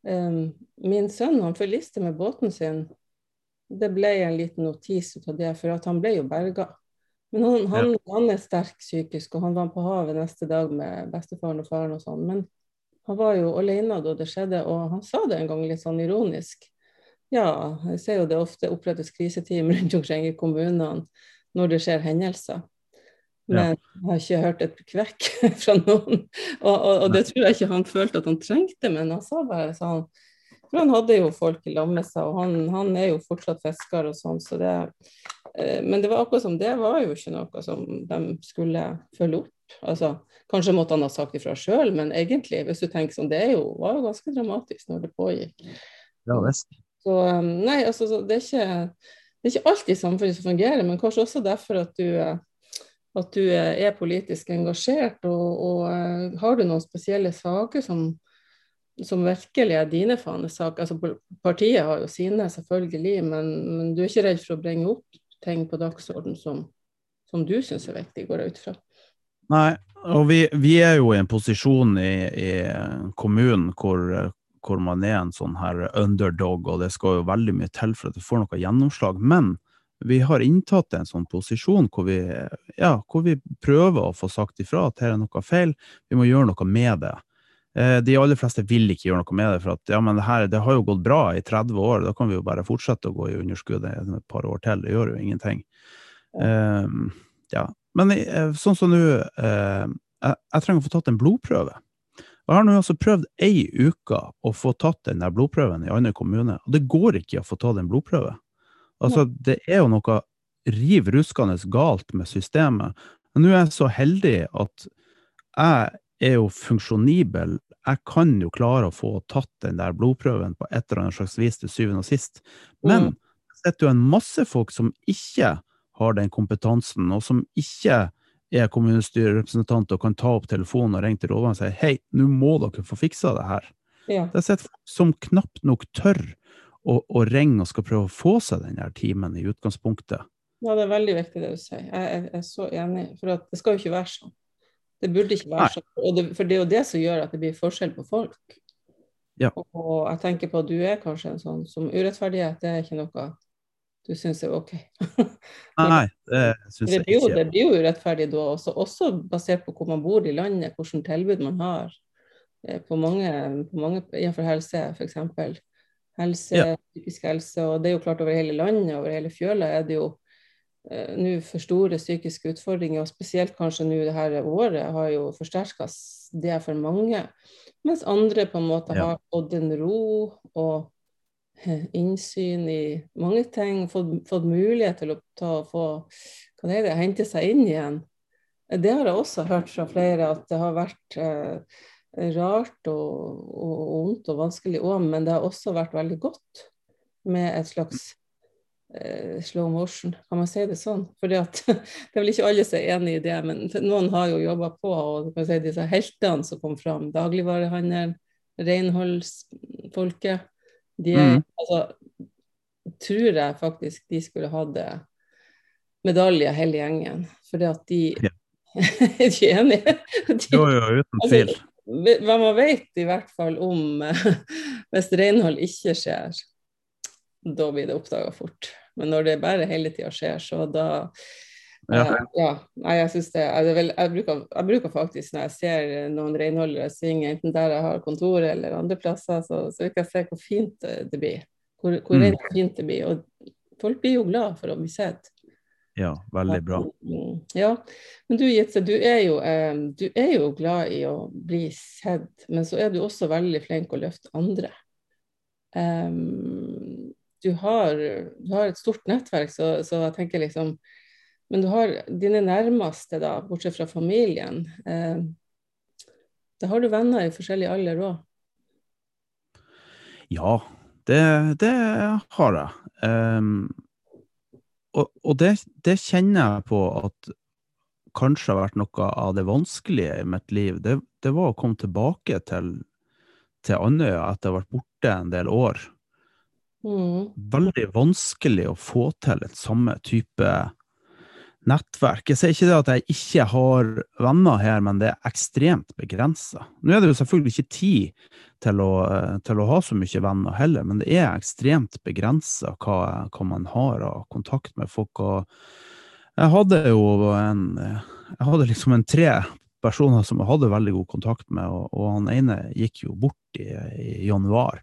Um, min sønn han forliste med båten sin. Det ble en liten notis ut av det, for han ble jo berga. Men han, han, ja. han, er sterk psykisk, og han var på havet neste dag med bestefaren og faren og sånn. Men han var jo alene da det skjedde, og han sa det en gang litt sånn ironisk. Ja, jeg ser jo det ofte opprettes kriseteam [laughs] rundt omkring i kommunene når det skjer hendelser. Men jeg har ikke hørt et kvekk [laughs] fra noen. Og, og, og, det tror jeg ikke han følte at han trengte, men han sa bare sånn For han hadde jo folk i lag med seg, og han, han, er jo fortsatt fisker og sånn, så det eh, Men det var akkurat som det var jo ikke noe som de skulle følge opp. Altså, kanskje måtte han ha sagt ifra sjøl, men egentlig, hvis du tenker sånn, det jo, var jo ganske dramatisk når det pågikk. Ja, visst. Så nei, altså, det er ikke det er ikke alltid samfunnet som fungerer, men kanskje også derfor at du eh, at du er politisk engasjert, og, og uh, har du noen spesielle saker som, som virkelig er dine fanesaker? Altså, partiet har jo sine, selvfølgelig, men, men, du er ikke redd for å bringe opp ting på dagsorden som, som du syns er viktig, går jeg ut fra? Nei, og vi, vi, er jo i en posisjon i, i kommunen hvor, hvor, man er en sånn her underdog, og det skal jo veldig mye til for at du får noe gjennomslag. Men vi har inntatt en sånn posisjon hvor vi, ja, hvor vi prøver å få sagt ifra at her er noe feil, vi må gjøre noe med det. Eh, de aller fleste vil ikke gjøre noe med det, for at ja, men det, her, det har jo gått bra i 30 år, da kan vi jo bare fortsette å gå i underskudd et par år til, det gjør jo ingenting. Um, ja. Men eh, sånn som nå, uh, jeg, jeg trenger å få tatt en blodprøve. Jeg har nå altså prøvd ei uke å få tatt den der blodprøven i andre kommune, og det går ikke å få tatt en blodprøve. Altså, det er jo noe riv ruskende galt med systemet. Men nå er jeg så heldig at jeg er jo funksjonibel. Jeg kan jo klare å få tatt den der blodprøven på et eller annet slags vis til syvende og sist. Men det sitter jo en masse folk som ikke har den kompetansen, og som ikke er kommunestyrerepresentant og kan ta opp telefonen og ringe til rådmannen og si hei, nå må dere få fiksa det her. Ja. Det er sett folk som knapt nok tør å, og ringer og skal prøve å få seg den her timen i utgangspunktet. ja, det er veldig viktig det du sier. Jeg, er, jeg er så enig. For det skal jo ikke være sånn. Det burde ikke være Nei. sånn. Og det, for det er jo det som gjør at det blir forskjell på folk. Ja. Og jeg tenker på at du er kanskje en sånn som urettferdighet, det er ikke noe du syns er OK. Nei, det syns jeg ikke. det blir jo urettferdig da også, også basert på hvor man bor i landet, hvilket tilbud man har eh, på mange, på mange innenfor helse, f.eks. Helse, Ja. psykisk helse, og det er jo klart over hele landet, over hele fjøla er det jo eh, nå for store psykiske utfordringer, og spesielt kanskje nå det her året har jo forsterka det for mange. Mens andre på en måte Ja. har fått en ro og eh, innsyn i mange ting, fått, fått mulighet til å ta, få, det hente seg inn igjen. Det har jeg også hørt fra flere, at det har vært eh, rart og, vondt og vanskelig òg, men det har også vært veldig godt med et slags eh, slow motion, kan man si det sånn? Fordi at [laughs] Det er vel ikke alle som er enig i det, men noen har jo jobba på. og kan si Disse heltene som kom fram, dagligvarehandelen, renholdsfolket de er, Mhm. altså, Tror jeg faktisk de skulle hatt medalje, hele gjengen. Fordi at de Ja. [laughs] Er ikke enige. De, Jo, jo, uten Altså, tvil. Ve- Hva man vet i hvert fall om eh, [laughs] hvis renhold ikke skjer, da blir det oppdaga fort. Men når det bare hele tida skjer, så da Ja. eh, ja. Nei, jeg syns det, jeg, jeg, bruker, jeg bruker faktisk når jeg ser noen renholdere svinge, enten der jeg har kontor eller andre plasser, så, så vil jeg se hvor fint eh, det blir. Hvor, hvor Mm. rent fint det blir. Og folk blir jo glad for å bli sett. Ja, veldig bra. Mm, Ja, men du Jitze, du eh, du er jo glad i å bli sett, men så er du også veldig flink å løfte andre. Du, har, du har et stort nettverk, så, så jeg tenker liksom Men du har dine nærmeste, da, bortsett fra familien. Eh, da har du venner i forskjellig alder òg. Ja, det, det har jeg. Ehm, og og det, det kjenner jeg på at kanskje har vært noe av det vanskelige i mitt liv. Det, det var å komme tilbake til, til Andøya etter å ha vært borte en del år. Mm. Veldig vanskelig å få til et samme type nettverk. Jeg sier ikke det at jeg ikke har venner her, men det er ekstremt begrensa. Nå er det jo selvfølgelig ikke tid til å, til å ha så mye venner heller, men det er ekstremt begrensa hva, hva man har av kontakt med folk. Og jeg hadde jo en Jeg hadde liksom en tre personer som jeg hadde veldig god kontakt med, og, og han ene gikk jo bort i, i januar.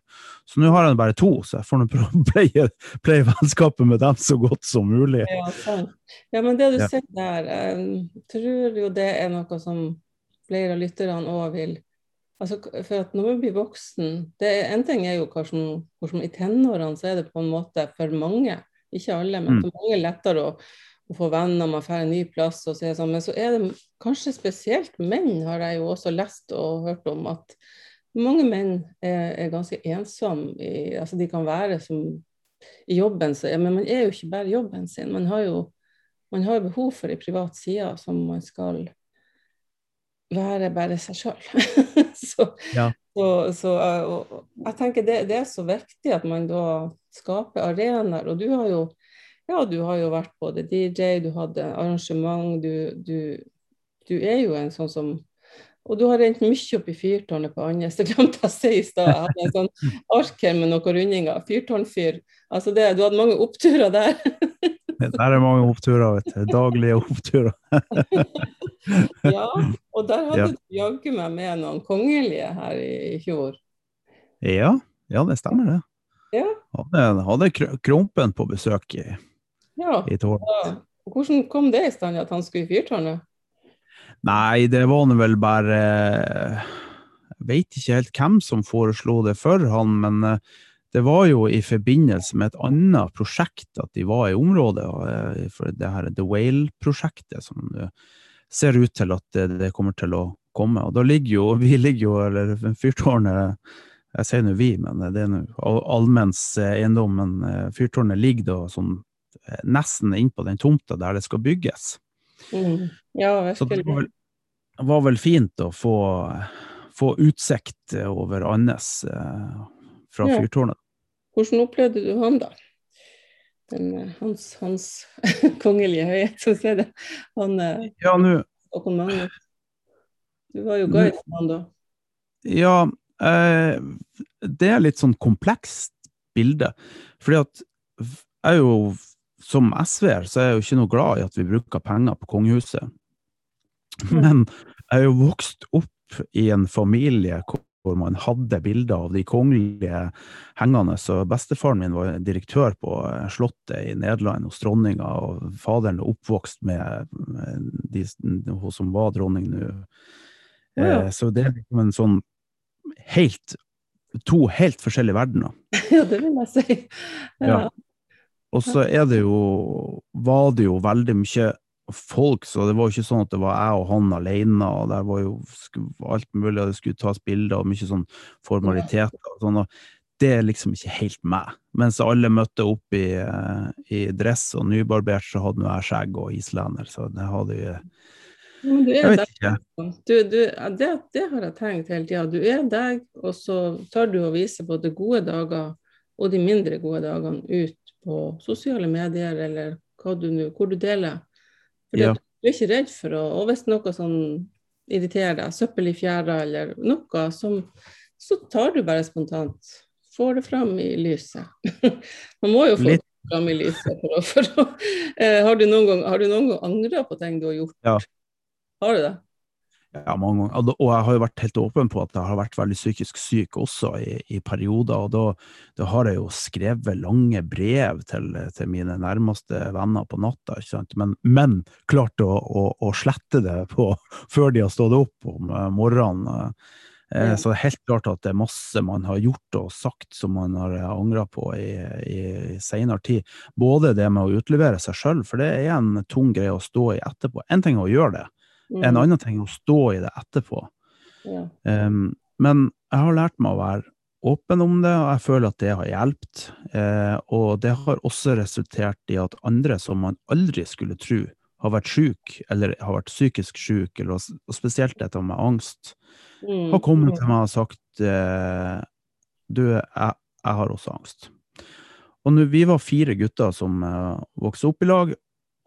Så nå har jeg bare to, så jeg får nå å pleie, pleie vennskapet med dem så godt som mulig. Ja, sant. Ja, men det du Ja. sier der, jeg tror jo det er noe som flere av lytterne òg vil Altså, for at når man blir voksen det er, En ting er jo hvordan, hvordan i tenårene så er det på en måte for mange, ikke alle, men Mm. for mange lettere å, å få venner, man får en ny plass og så sånn. Men så er det kanskje spesielt menn, har jeg jo også lest og hørt om, at mange menn er, er ganske ensomme. I, altså de kan være som i jobben sin, men man er jo ikke bare jobben sin. Man har jo man har behov for ei privat side som man skal være bare seg sjøl. [laughs] så, Ja. så, så og jeg tenker det, det er så viktig at man da skaper arenaer. Og du har jo ja, du har jo vært både DJ, du hadde arrangement, du, du, du er jo en sånn som og du har rent mye opp i fyrtårnet på Andøya. Det glemte jeg å si i stad. Jeg hadde en sånn [laughs] ark her med noen rundinger. Fyrtårnfyr. Altså det, du hadde mange oppturer der. [laughs] Der er mange oppturer, vet du. Daglige oppturer. [laughs] Ja, og der hadde Ja. du jaggu meg med noen kongelige her i, i fjor. Ja, ja, det stemmer det. Ja. Hadde, hadde Krompen på besøk i, Ja. i tårnet. Hvordan kom det i stand at han skulle i fyrtårnet? Nei, det var nå vel bare Jeg vet ikke helt hvem som foreslo det for han, men eh, det var jo i forbindelse med et annet prosjekt at de var i området. Eh, for det her The Whale-prosjektet, som ser ut til at det, det, kommer til å komme. Og da ligger jo [laughs] Vi ligger jo, eller Fyrtårnet Jeg sier nå vi, men det er nå allmenns eiendom. Men Fyrtårnet ligger da sånn nesten innpå den tomta der det skal bygges. Mm. Ja. Så det var vel, var vel fint å få, få utsikt over Andes eh, fra ja. fyrtårnet. Hvordan opplevde du han, da? Den, eh, hans, hans [laughs] kongelige høyhet, som sier det. Han eh, ja, nu, Du var jo guide for han da. Ja, eh, det er litt sånn komplekst bilde. Fordi at jeg er jo som SV-er så er jeg jo ikke noe glad i at vi bruker penger på kongehuset. Men jeg er jo vokst opp i en familie hvor man hadde bilder av de kongelige hengende. Så bestefaren min var direktør på Slottet i Nederland hos dronninga, og faderen er oppvokst med de, hun som var dronning nå. Ja. Eh, så det er liksom en sånn helt To helt forskjellige verdener. [laughs] Ja, det vil jeg si. Ja. Og så er det jo Var det jo veldig mye folk, så det var jo ikke sånn at det var jeg og han alene, og der var jo alt mulig, og det skulle tas bilder og mye sånn formaliteter og sånn. og det er liksom ikke helt meg. Mens alle møtte opp i, i dress og nybarbert, så hadde nå jeg skjegg og islender, så det hadde jo men du er jeg vet ikke. Du, du, det, det, har jeg tenkt hele tida. Du er deg, og så tar du å vise både gode dager og de mindre gode dagene ut på sosiale medier, eller du nu, hvor du deler. For ja. du er ikke redd for å Og hvis noe sånn irriterer deg, søppel i fjæra eller noe, som, så tar du bare spontant. Får det fram i lyset. [laughs] Man må jo få Litt. det fram i lyset. For å, for å, [laughs] eh, har, du noen gang, har du noen gang angra på ting du har gjort? Ja. Har du det? Ja, mange ganger. Og jeg har jo vært helt åpen på at jeg har vært veldig psykisk syk også i, i perioder. Og da, da, har jeg jo skrevet lange brev til, til mine nærmeste venner på natta. Men, men klart å, å, å, slette det på, [laughs] før de har stått opp om uh, morgenen. Eh, Så det er helt klart at det er masse man har gjort og sagt som man har angra på i, i, i seinere tid. Både det med å utlevere seg sjøl, for det er en tung greie å stå i etterpå. En ting er å gjøre det, Mm. En annen ting er å stå i det etterpå. Ja. Um, men jeg har lært meg å være åpen om det, og jeg føler at det har hjulpet. Eh, og det har også resultert i at andre som man aldri skulle tro har vært syk, eller har vært psykisk syk, og spesielt dette med angst, mm. har kommet til meg og sagt eh, du, jeg, jeg, har også angst. Og nu, vi var fire gutter som uh, vokste opp i lag,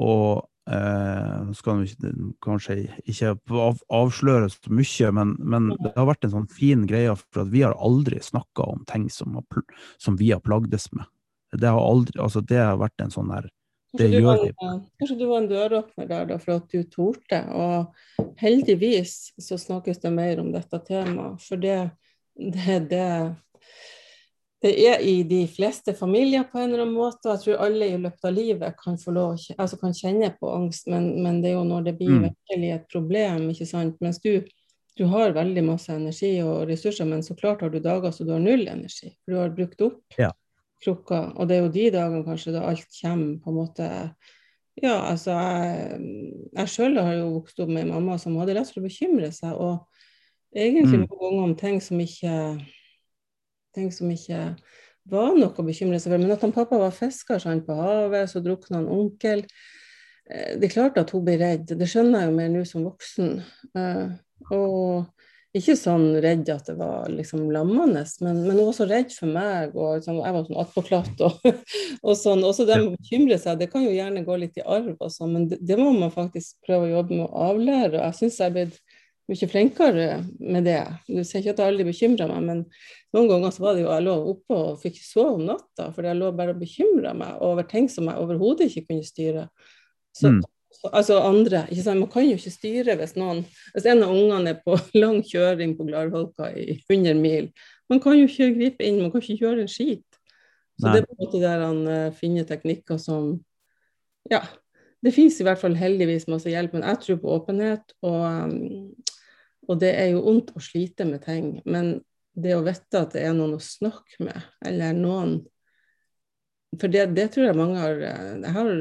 og Eh, skal vi kanskje ikke av, avsløre så mye, men, men, det har vært en sånn fin greie, for at vi har aldri snakka om ting som, har, som, vi har plagdes med. Det har, aldri, altså det har vært en sånn der det kanskje, gjør du var, kanskje du var en døråpner der da, for at du torde. Og heldigvis så snakkes det mer om dette temaet. For det, det, det det er i de fleste familier på en eller annen måte. og Jeg tror alle i løpet av livet kan, få lov, altså kan kjenne på angst, men, men, det er jo når det blir mm. virkelig et problem. ikke sant? Mens du, du, har veldig masse energi og ressurser, men så klart har du dager så du har null energi. For du har brukt opp ja. krukka. Og det er jo de dagene kanskje da alt kommer på en måte Ja, altså jeg, jeg sjøl har jo vokst opp med en mamma som hadde lett for å bekymre seg, og egentlig mm. noen ganger om ting som ikke ting som ikke var noe å bekymre seg for. Men at han pappa var fisker sant, på havet, så drukna han onkel. Eh, det er klart at hun blir redd, det skjønner jeg jo mer nå som voksen. Eh, og ikke sånn redd at det var liksom lammende, men, men hun var så redd for meg, og liksom, jeg var sånn attpåklatt. Og, [laughs] og sånn. Også det med å bekymre seg, det kan jo gjerne gå litt i arv, og sånn, men det, det, må man faktisk prøve å jobbe med å avlære. og jeg synes jeg er blitt mye flinkere med det. Du ser ikke at jeg aldri bekymra meg, men noen ganger så var det jo jeg lå oppe og fikk ikke sove om natta fordi jeg lå bare og bekymra meg over ting som jeg overhodet ikke kunne styre. Så, mm. så, altså andre, ikke sant? Man kan jo ikke styre hvis noen Hvis en av ungene er på [laughs] lang kjøring på Glarholka i 100 mil, man kan jo ikke gripe inn, man kan ikke gjøre en skit. Så Nei. det er på en måte der han uh, finner teknikker som Ja, det fins i hvert fall heldigvis masse hjelp, men jeg tror på åpenhet. Og, og det er jo ondt å slite med ting. Men det å vite at det er noen å snakke med, eller noen For det, det tror jeg mange har Jeg har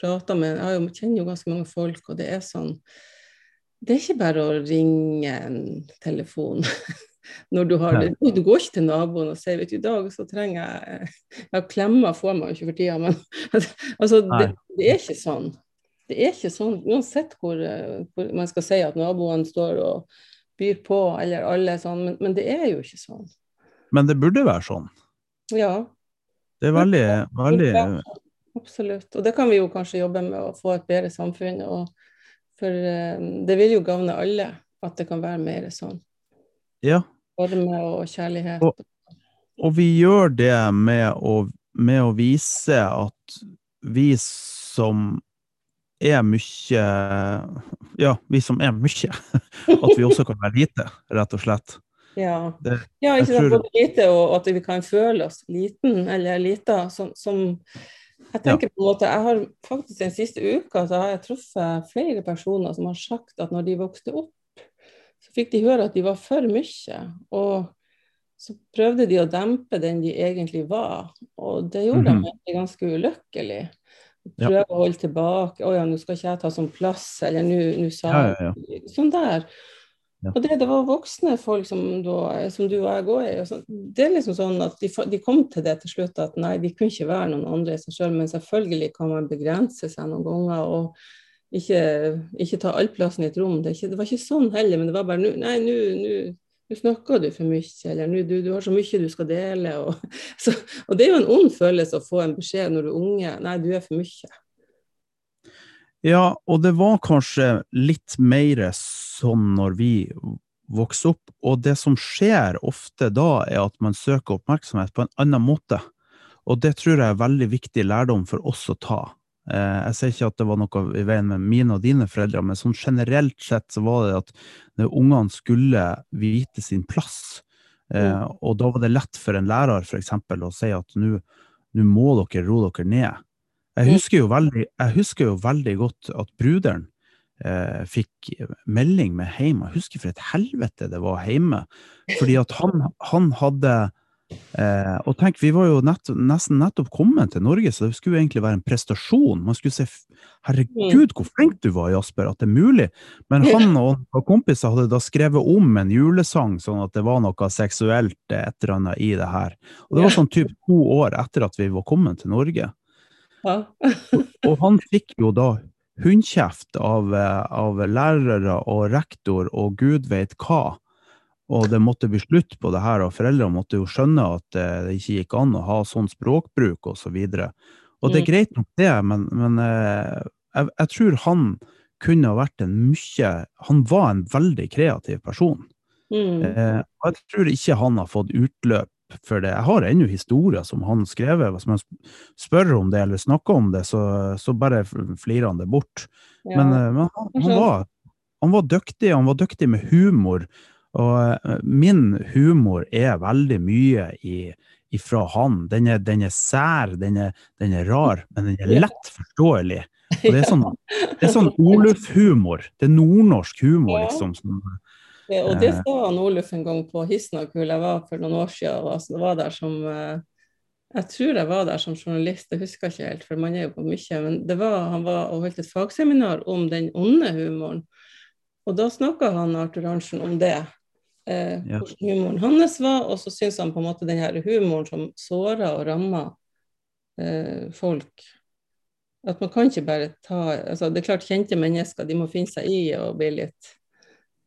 prata med Jeg jo, kjenner jo ganske mange folk, og det er sånn Det er ikke bare å ringe en telefon. [laughs] Når du, har, du går ikke til naboen og sier vet du, i dag så trenger jeg ja, Klemmer får man jo ikke for tida, men [laughs] altså, det, det, er ikke sånn. Det er ikke sånn, Uansett hvor, hvor man skal si at naboene står og byr på, eller alle sånn, men, men, det er jo ikke sånn. Men det burde være sånn? Ja. Det er veldig, veldig Absolutt. Og det kan vi jo kanskje jobbe med å få et bedre samfunn. Og for uh, det vil jo gagne alle at det kan være mer sånn. Ja. Varme og kjærlighet. Og, og vi gjør det med å, med å vise at vi som er mye Ja, vi som er mye, [laughs] at vi også kan være lite, rett og slett. Ja, det, ja ikke sant, både lite og at vi kan føle oss liten eller lita. Som, som, jeg tenker ja. på en måte, jeg har faktisk Den siste uka så har jeg truffet flere personer som har sagt at når de vokste opp, så fikk de høre at de var for mye. Og så prøvde de å dempe den de egentlig var, og det gjorde mm -hmm. dem ganske ulykkelig. Prøve ja. å holde tilbake. 'Å ja, nå skal ikke jeg ta sånn plass', eller 'nå sa ja, Sånn der. Og det, det, var voksne folk som, da, som du og jeg går i. Så, det er liksom sånn at de, de, kom til det til slutt at nei, de kunne ikke være noen andre i seg sjøl. Men selvfølgelig kan man begrense seg noen ganger. og ikke, ikke ta all plassen i et rom. Det, ikke, det, var ikke sånn heller, men det var bare Nei, nå snakker du for mye, eller nå du, du, har så mye du skal dele. Og, [laughs] så, og, det er jo en ond følelse å få en beskjed når du er unge. Nei, du er for mye. Ja, og det var kanskje litt mer sånn når vi vokste opp. Og det som skjer ofte da, er at man søker oppmerksomhet på en annen måte. Og det tror jeg er veldig viktig lærdom for oss å ta. Eh, jeg sier ikke at det var noe i veien med mine og dine foreldre, men sånn generelt sett så var det at ungene skulle vite sin plass. Eh, mm. Og da var det lett for en lærer eksempel, å si at nå må dere roe dere ned. Jeg mm. husker veldig, husker jo veldig godt at bruderen eh, fikk melding med hjem. Jeg husker for et helvete det var hjemme. Fordi at han, han hadde Eh, og tenk, Vi var jo nett, nesten nettopp kommet til Norge, så det skulle egentlig være en prestasjon. Man skulle se herregud, hvor flink du var, Jasper, at det er mulig. Men han og kompiser hadde da skrevet om en julesang, sånn at det var noe seksuelt et eller annet i det her. Og Det var sånn typ to år etter at vi var kommet til Norge. og, og han fikk jo da hundkjeft av, eh, av lærere og rektor og gud veit hva og det måtte bli slutt på det her, og foreldrene måtte jo skjønne at eh, det ikke gikk an å ha sånn språkbruk osv. Og, så videre. og det er mm. greit nok det, men, men eh, jeg, jeg, tror han kunne ha vært en mye Han var en veldig kreativ person. Mm. Eh, og jeg tror ikke han har fått utløp for det. Jeg har ennå historier som han skrev. Hvis man spør om det eller snakker om det, så, så bare flirer han det bort. Ja. Men, men han, han, var, han var dyktig, han var dyktig med humor. Og eh, min humor er veldig mye i, ifra han. Den er, den er sær, den er, den er, rar, men den er lett forståelig. Og det er sånn, det er sånn Oluf-humor. Det er nordnorsk humor, liksom. Som, ja, og det eh, sa han Oluf en gang på Hisnakul. Jeg var for noen år siden. Altså, var der som eh, jeg tror jeg var der som journalist, jeg husker ikke helt, for man er jo på mye. Men det var, han var og holdt et fagseminar om den onde humoren. Og da snakka han Arthur Arntzen om det eh, ja. hvordan humoren hans var, og så syns han på en måte den her humoren som sårer og rammer eh, folk At man kan ikke bare ta altså Det er klart kjente mennesker de må finne seg i og bli litt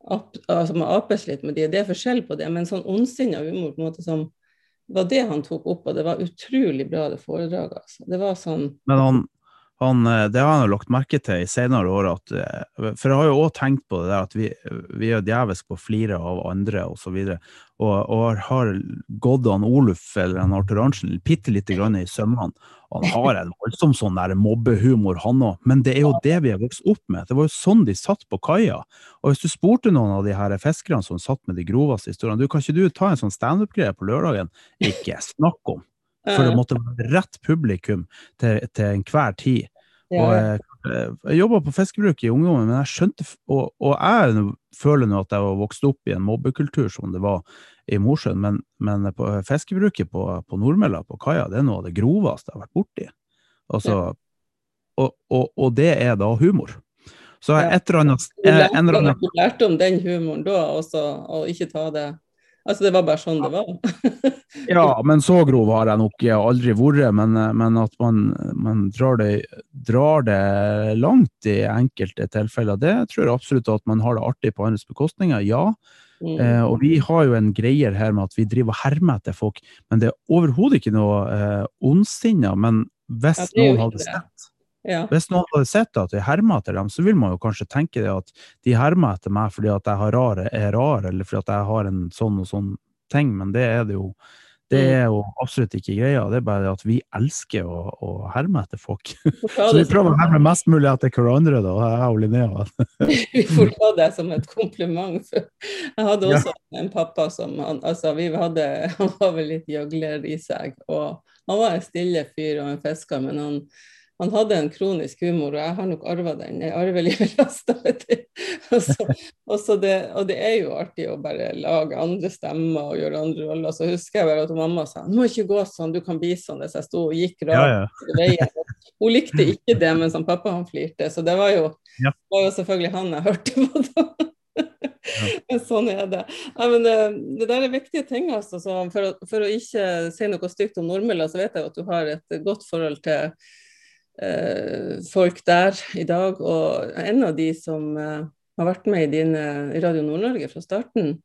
ap, altså må apes litt med de, det er forskjell på det, men sånn ondsinna humor på en måte som var det han tok opp, og det var utrolig bra, det foredraget. Altså. Det var sånn Men han, han, eh, det har jo lagt merke til i senere år. At, eh, for jeg har jo òg tenkt på det der at vi, vi er djevelsk på å flire av andre osv. Og, og, og har gått han Oluf eller han Arthur Arntzen bitte lite grann i sømmene. Han har en voldsom sånn der mobbehumor, han òg. Men det er jo det vi har vokst opp med. Det var jo sånn de satt på kaia. Og hvis du spurte noen av de her fiskerne som satt med de groveste historiene du Kan ikke du ta en sånn standup-greie på lørdagen? Ikke snakk om! For det måtte være rett publikum til, til enhver tid. Og jeg, jeg jobba på fiskebruk i ungdommen, men jeg skjønte Og, og jeg føler nå at jeg har vokst opp i en mobbekultur som det var i Mosjøen, men, men på fiskebruket på, på Nordmella, på kaia, det er noe av det groveste jeg har vært borti. Altså, og, og, og, det er da humor. Så et eller annet du lærte om den humoren da også, og ikke ta det Altså, det var bare sånn det var. [laughs] ja, men så grov har jeg nok aldri vært. Men, men at man, man drar, det, drar, det, langt i enkelte tilfeller, det tror jeg absolutt at man har det artig på andres bekostninger, ja. Mm. Eh, og vi har jo en greier her med at vi driver og hermer etter folk, men det er overhodet ikke noe eh, ondsinna. Men hvis ja, noen hadde sett ja. Hvis noen hadde sett at vi hermer etter dem, så vil man jo kanskje tenke det at de hermer etter meg fordi at jeg har rare, er rar, eller fordi at jeg har en sånn og sånn ting, men det er det jo det mm. er jo absolutt ikke greia. Det er bare at vi elsker å, å herme etter folk. [laughs] Så vi prøver å herme mest mulig etter hverandre, da, jeg og Linnea. [laughs] [laughs] vi får ta det som et kompliment. Jeg hadde også ja. en pappa som han, altså, vi hadde, han var vel litt gjøgler i seg. og Han var en stille fyr og en fisker, men han han hadde en kronisk humor, og jeg har nok arva den. Jeg arvelig belasta. [laughs] og, det, og det er jo artig å bare lage andre stemmer og gjøre andre roller. Så husker jeg bare at mamma sa du må ikke gå sånn, du kan bli sånn hvis jeg sto og gikk rart ja, ja. Hun likte ikke det, men som pappa han flirte. Så det var jo, ja. var jo selvfølgelig han jeg hørte på da. Ja. sånn er det. Ja, men det, det, der er viktige ting. Altså, for, for, å, ikke si noe stygt om Nordmølla, så vet jeg at du har et godt forhold til Eh, folk der i dag. Og en av de som eh, har vært med i, dine, Radio Nord-Norge fra starten,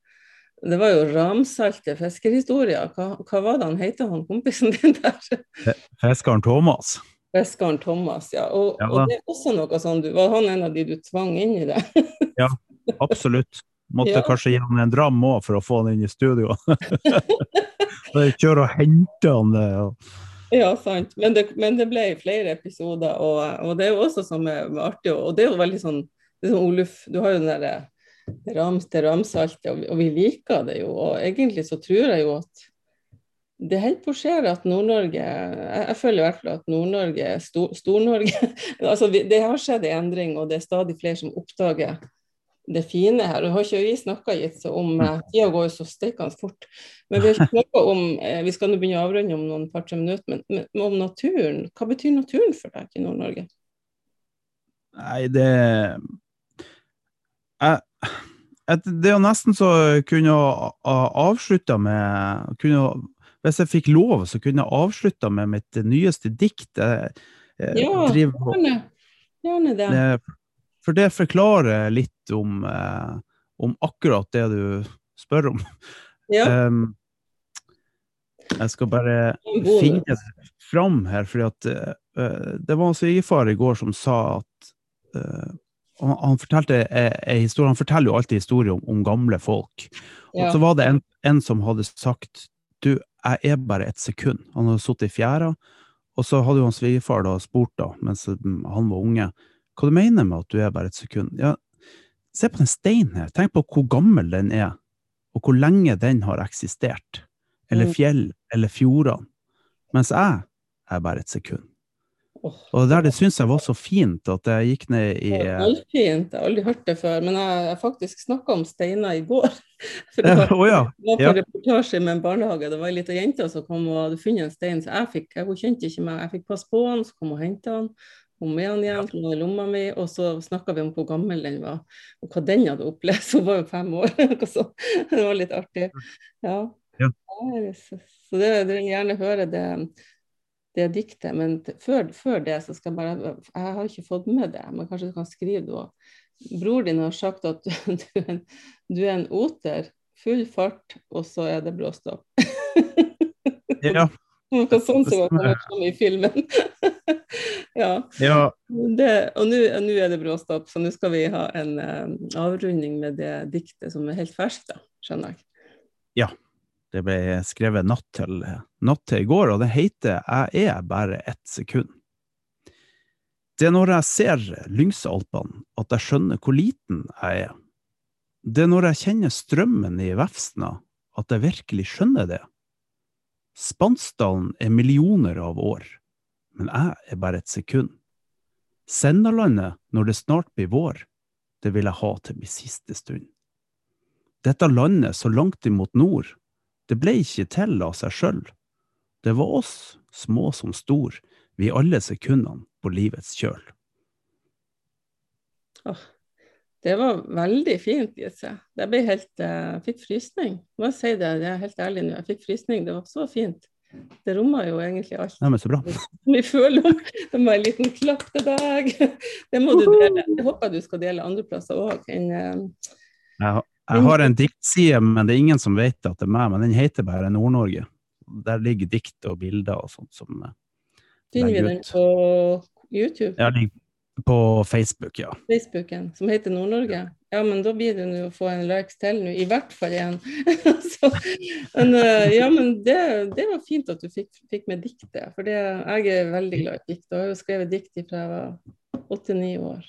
det var jo Ramsalte fiskerhistorier. Hva, hva, var det han het, han kompisen din der? Fiskeren Thomas. Fiskeren Thomas, ja. Og, ja og, det er også noe sånn, Var han en av de du tvang inn i det? [laughs] ja, absolutt. Måtte ja. kanskje gi han en dram òg for å få han inn i studio. [laughs] [laughs] Kjøre og hente han. Og ja, sant. Men det, men det, ble flere episoder, og, og, det er jo også som er artig. Og det er jo veldig sånn, det er sånn Oluf, du har jo den derre rams til ramsalt, og, og, vi liker det jo. Og egentlig så tror jeg jo at det holder på å skje at Nord-Norge jeg, jeg, føler i hvert fall at Nord-Norge Stor-Norge. [laughs] altså, det har skjedd en endring, og det er stadig flere som oppdager det fine her. Og har ikke vi snakka om mm. eh, Tida går jo så steikende fort. Men vi har ikke snakka om eh, Vi skal nå begynne å avrunde om noen par-tre minutter, men, men, om naturen. Hva betyr naturen for deg i Nord-Norge? Nei, det jeg, Det er jo nesten så jeg kunne avslutta med kunne, Hvis jeg fikk lov, så kunne jeg avslutta med mitt nyeste dikt. Jeg, jeg ja, gjerne. Gjerne det. For det forklarer litt om, eh, om akkurat det du spør om. Ja. Um, jeg skal bare finne det fram her, for uh, det var en svigerfar i går som sa at uh, han, han, fortalte en historie, han forteller jo alltid historier om, om gamle folk. Ja. Og så var det en, en, som hadde sagt du, jeg er bare et sekund. Han hadde sittet i fjæra, og så hadde jo han svigerfar spurt da, mens han var unge, hva du mener med at du er bare et sekund? Ja, se på den steinen her. Tenk på hvor gammel den er, og hvor lenge den har eksistert. Eller mm. fjell, eller fjordene. Mens jeg er bare et sekund. Og der det syns jeg var så fint at jeg gikk ned i det var fint, jeg har aldri hørt det før. Men jeg, jeg faktisk snakka om steiner i går. [laughs] For det var, oh, ja. var på ja. reportasje med en barnehage. Det var ei lita jente som kom og hadde funnet en stein. Så jeg fikk, hun kjente ikke meg, jeg fikk passe på den, så kom hun og henta han hun igjen igjen, den i lomma mi, og så snakka vi om hvor gammel den var, og hva den hadde opplevd. Hun var jo fem år. [laughs] så det var litt artig. Ja. ja. Så det, det gjerne høre det, det diktet. Men før, før, det så skal jeg bare Jeg har ikke fått med det, men kanskje du kan skrive det òg. Bror din har sagt at du, [laughs] du, er en, du er en oter, full fart, og så er det bråstopp. [laughs] ja. Noe sånt som kommer fram i filmen. [laughs] ja. ja. Det, og nå er det bråstopp, så nå skal vi ha en um, avrunding med det diktet som er helt ferskt, da, skjønner jeg. Ja. Det ble skrevet natt til, natt til i går, og det heter 'Jeg er bare ett sekund'. Det er når jeg ser Lyngsalpene at jeg skjønner hvor liten jeg er. Det er når jeg kjenner strømmen i Vefsna at jeg virkelig skjønner det. Spansdalen er millioner av år, men jeg er bare et sekund. Sennalandet, når det snart blir vår, det vil jeg ha til min siste stund. Dette landet så langt imot nord, det ble ikke til av seg sjøl. Det var oss, små som stor, vi alle sekundene på livets kjøl. Oh, det var veldig fint, Gitse. Jeg ble helt, uh, fikk frysning. Må jeg si det, jeg er helt ærlig nå. Jeg fikk frysning, det var så fint. Det rommer jo egentlig alt. Ja, men så bra. [laughs] Vi føler om det må en liten klapp til deg. Det må du dele. Jeg håper du skal dele andre plasser òg. Jeg, jeg har en diktside, men det er ingen som vet at det er meg. Men den heter bare Nord-Norge. Der ligger dikt og bilder og sånt som eh, Finner vi den på YouTube? Ja, på Facebook, ja. Facebooken, som heter Nord-Norge? Ja, men da blir det nå å få en likes til nå, i hvert fall én. uh, [laughs] ja, men det, det, var fint at du fikk, fikk med diktet, for det, jeg er veldig glad i dikt. Og jeg har jo skrevet dikt fra jeg var åtte-ni år.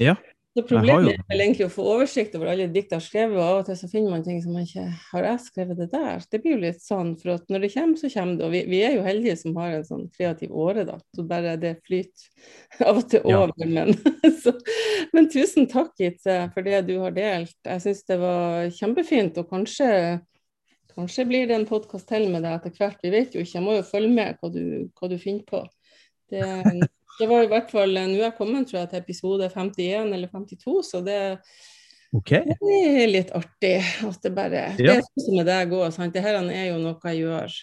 Ja. Så Problemet er vel egentlig å få oversikt over alle dikt jeg har skrevet, og av og til så finner man ting som man ikke Har jeg skrevet det der? Det blir jo litt sånn, for at når det kommer, så kommer det. Og vi, vi er jo heldige som har en sånn kreativ åre, da. Så bare det flyter [laughs] av og til over. Ja. Men, [laughs] så, men, tusen takk, Gitte, for det du har delt. Jeg syns det var kjempefint, og kanskje Kanskje blir det en podkast til med deg etter hvert, vi vet jo ikke. Jeg må jo følge med hva du, hva du finner på. Det, det var i hvert fall Nå er jeg kommet tror jeg, til episode 51 eller 52, så det, okay. det er litt artig. At det bare ja. Det er sånn med deg òg. Dette er jo noe jeg gjør.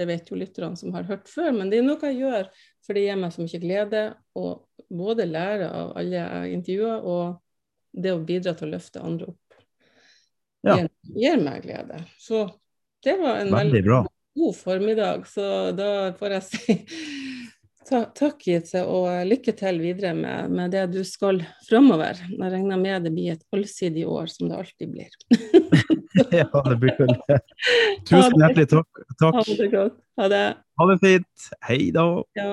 Det vet jo lytterne som har hørt før, men det er noe jeg gjør for det gir meg så mye glede å både lære av alle jeg intervjuer, og det å bidra til å løfte andre opp. Ja. Gir, gir meg glede. Så det var en veldig, veldig god formiddag. Så da får jeg si Ta, takk, Gitte, og lykke til videre med, med, det du skal framover. Jeg regner med det blir et allsidig år, som det alltid blir. [laughs] ja, det blir vel det. Tusen hjertelig takk. takk. Ha det godt. Ha det. Ha det fint. Hei da. Ja.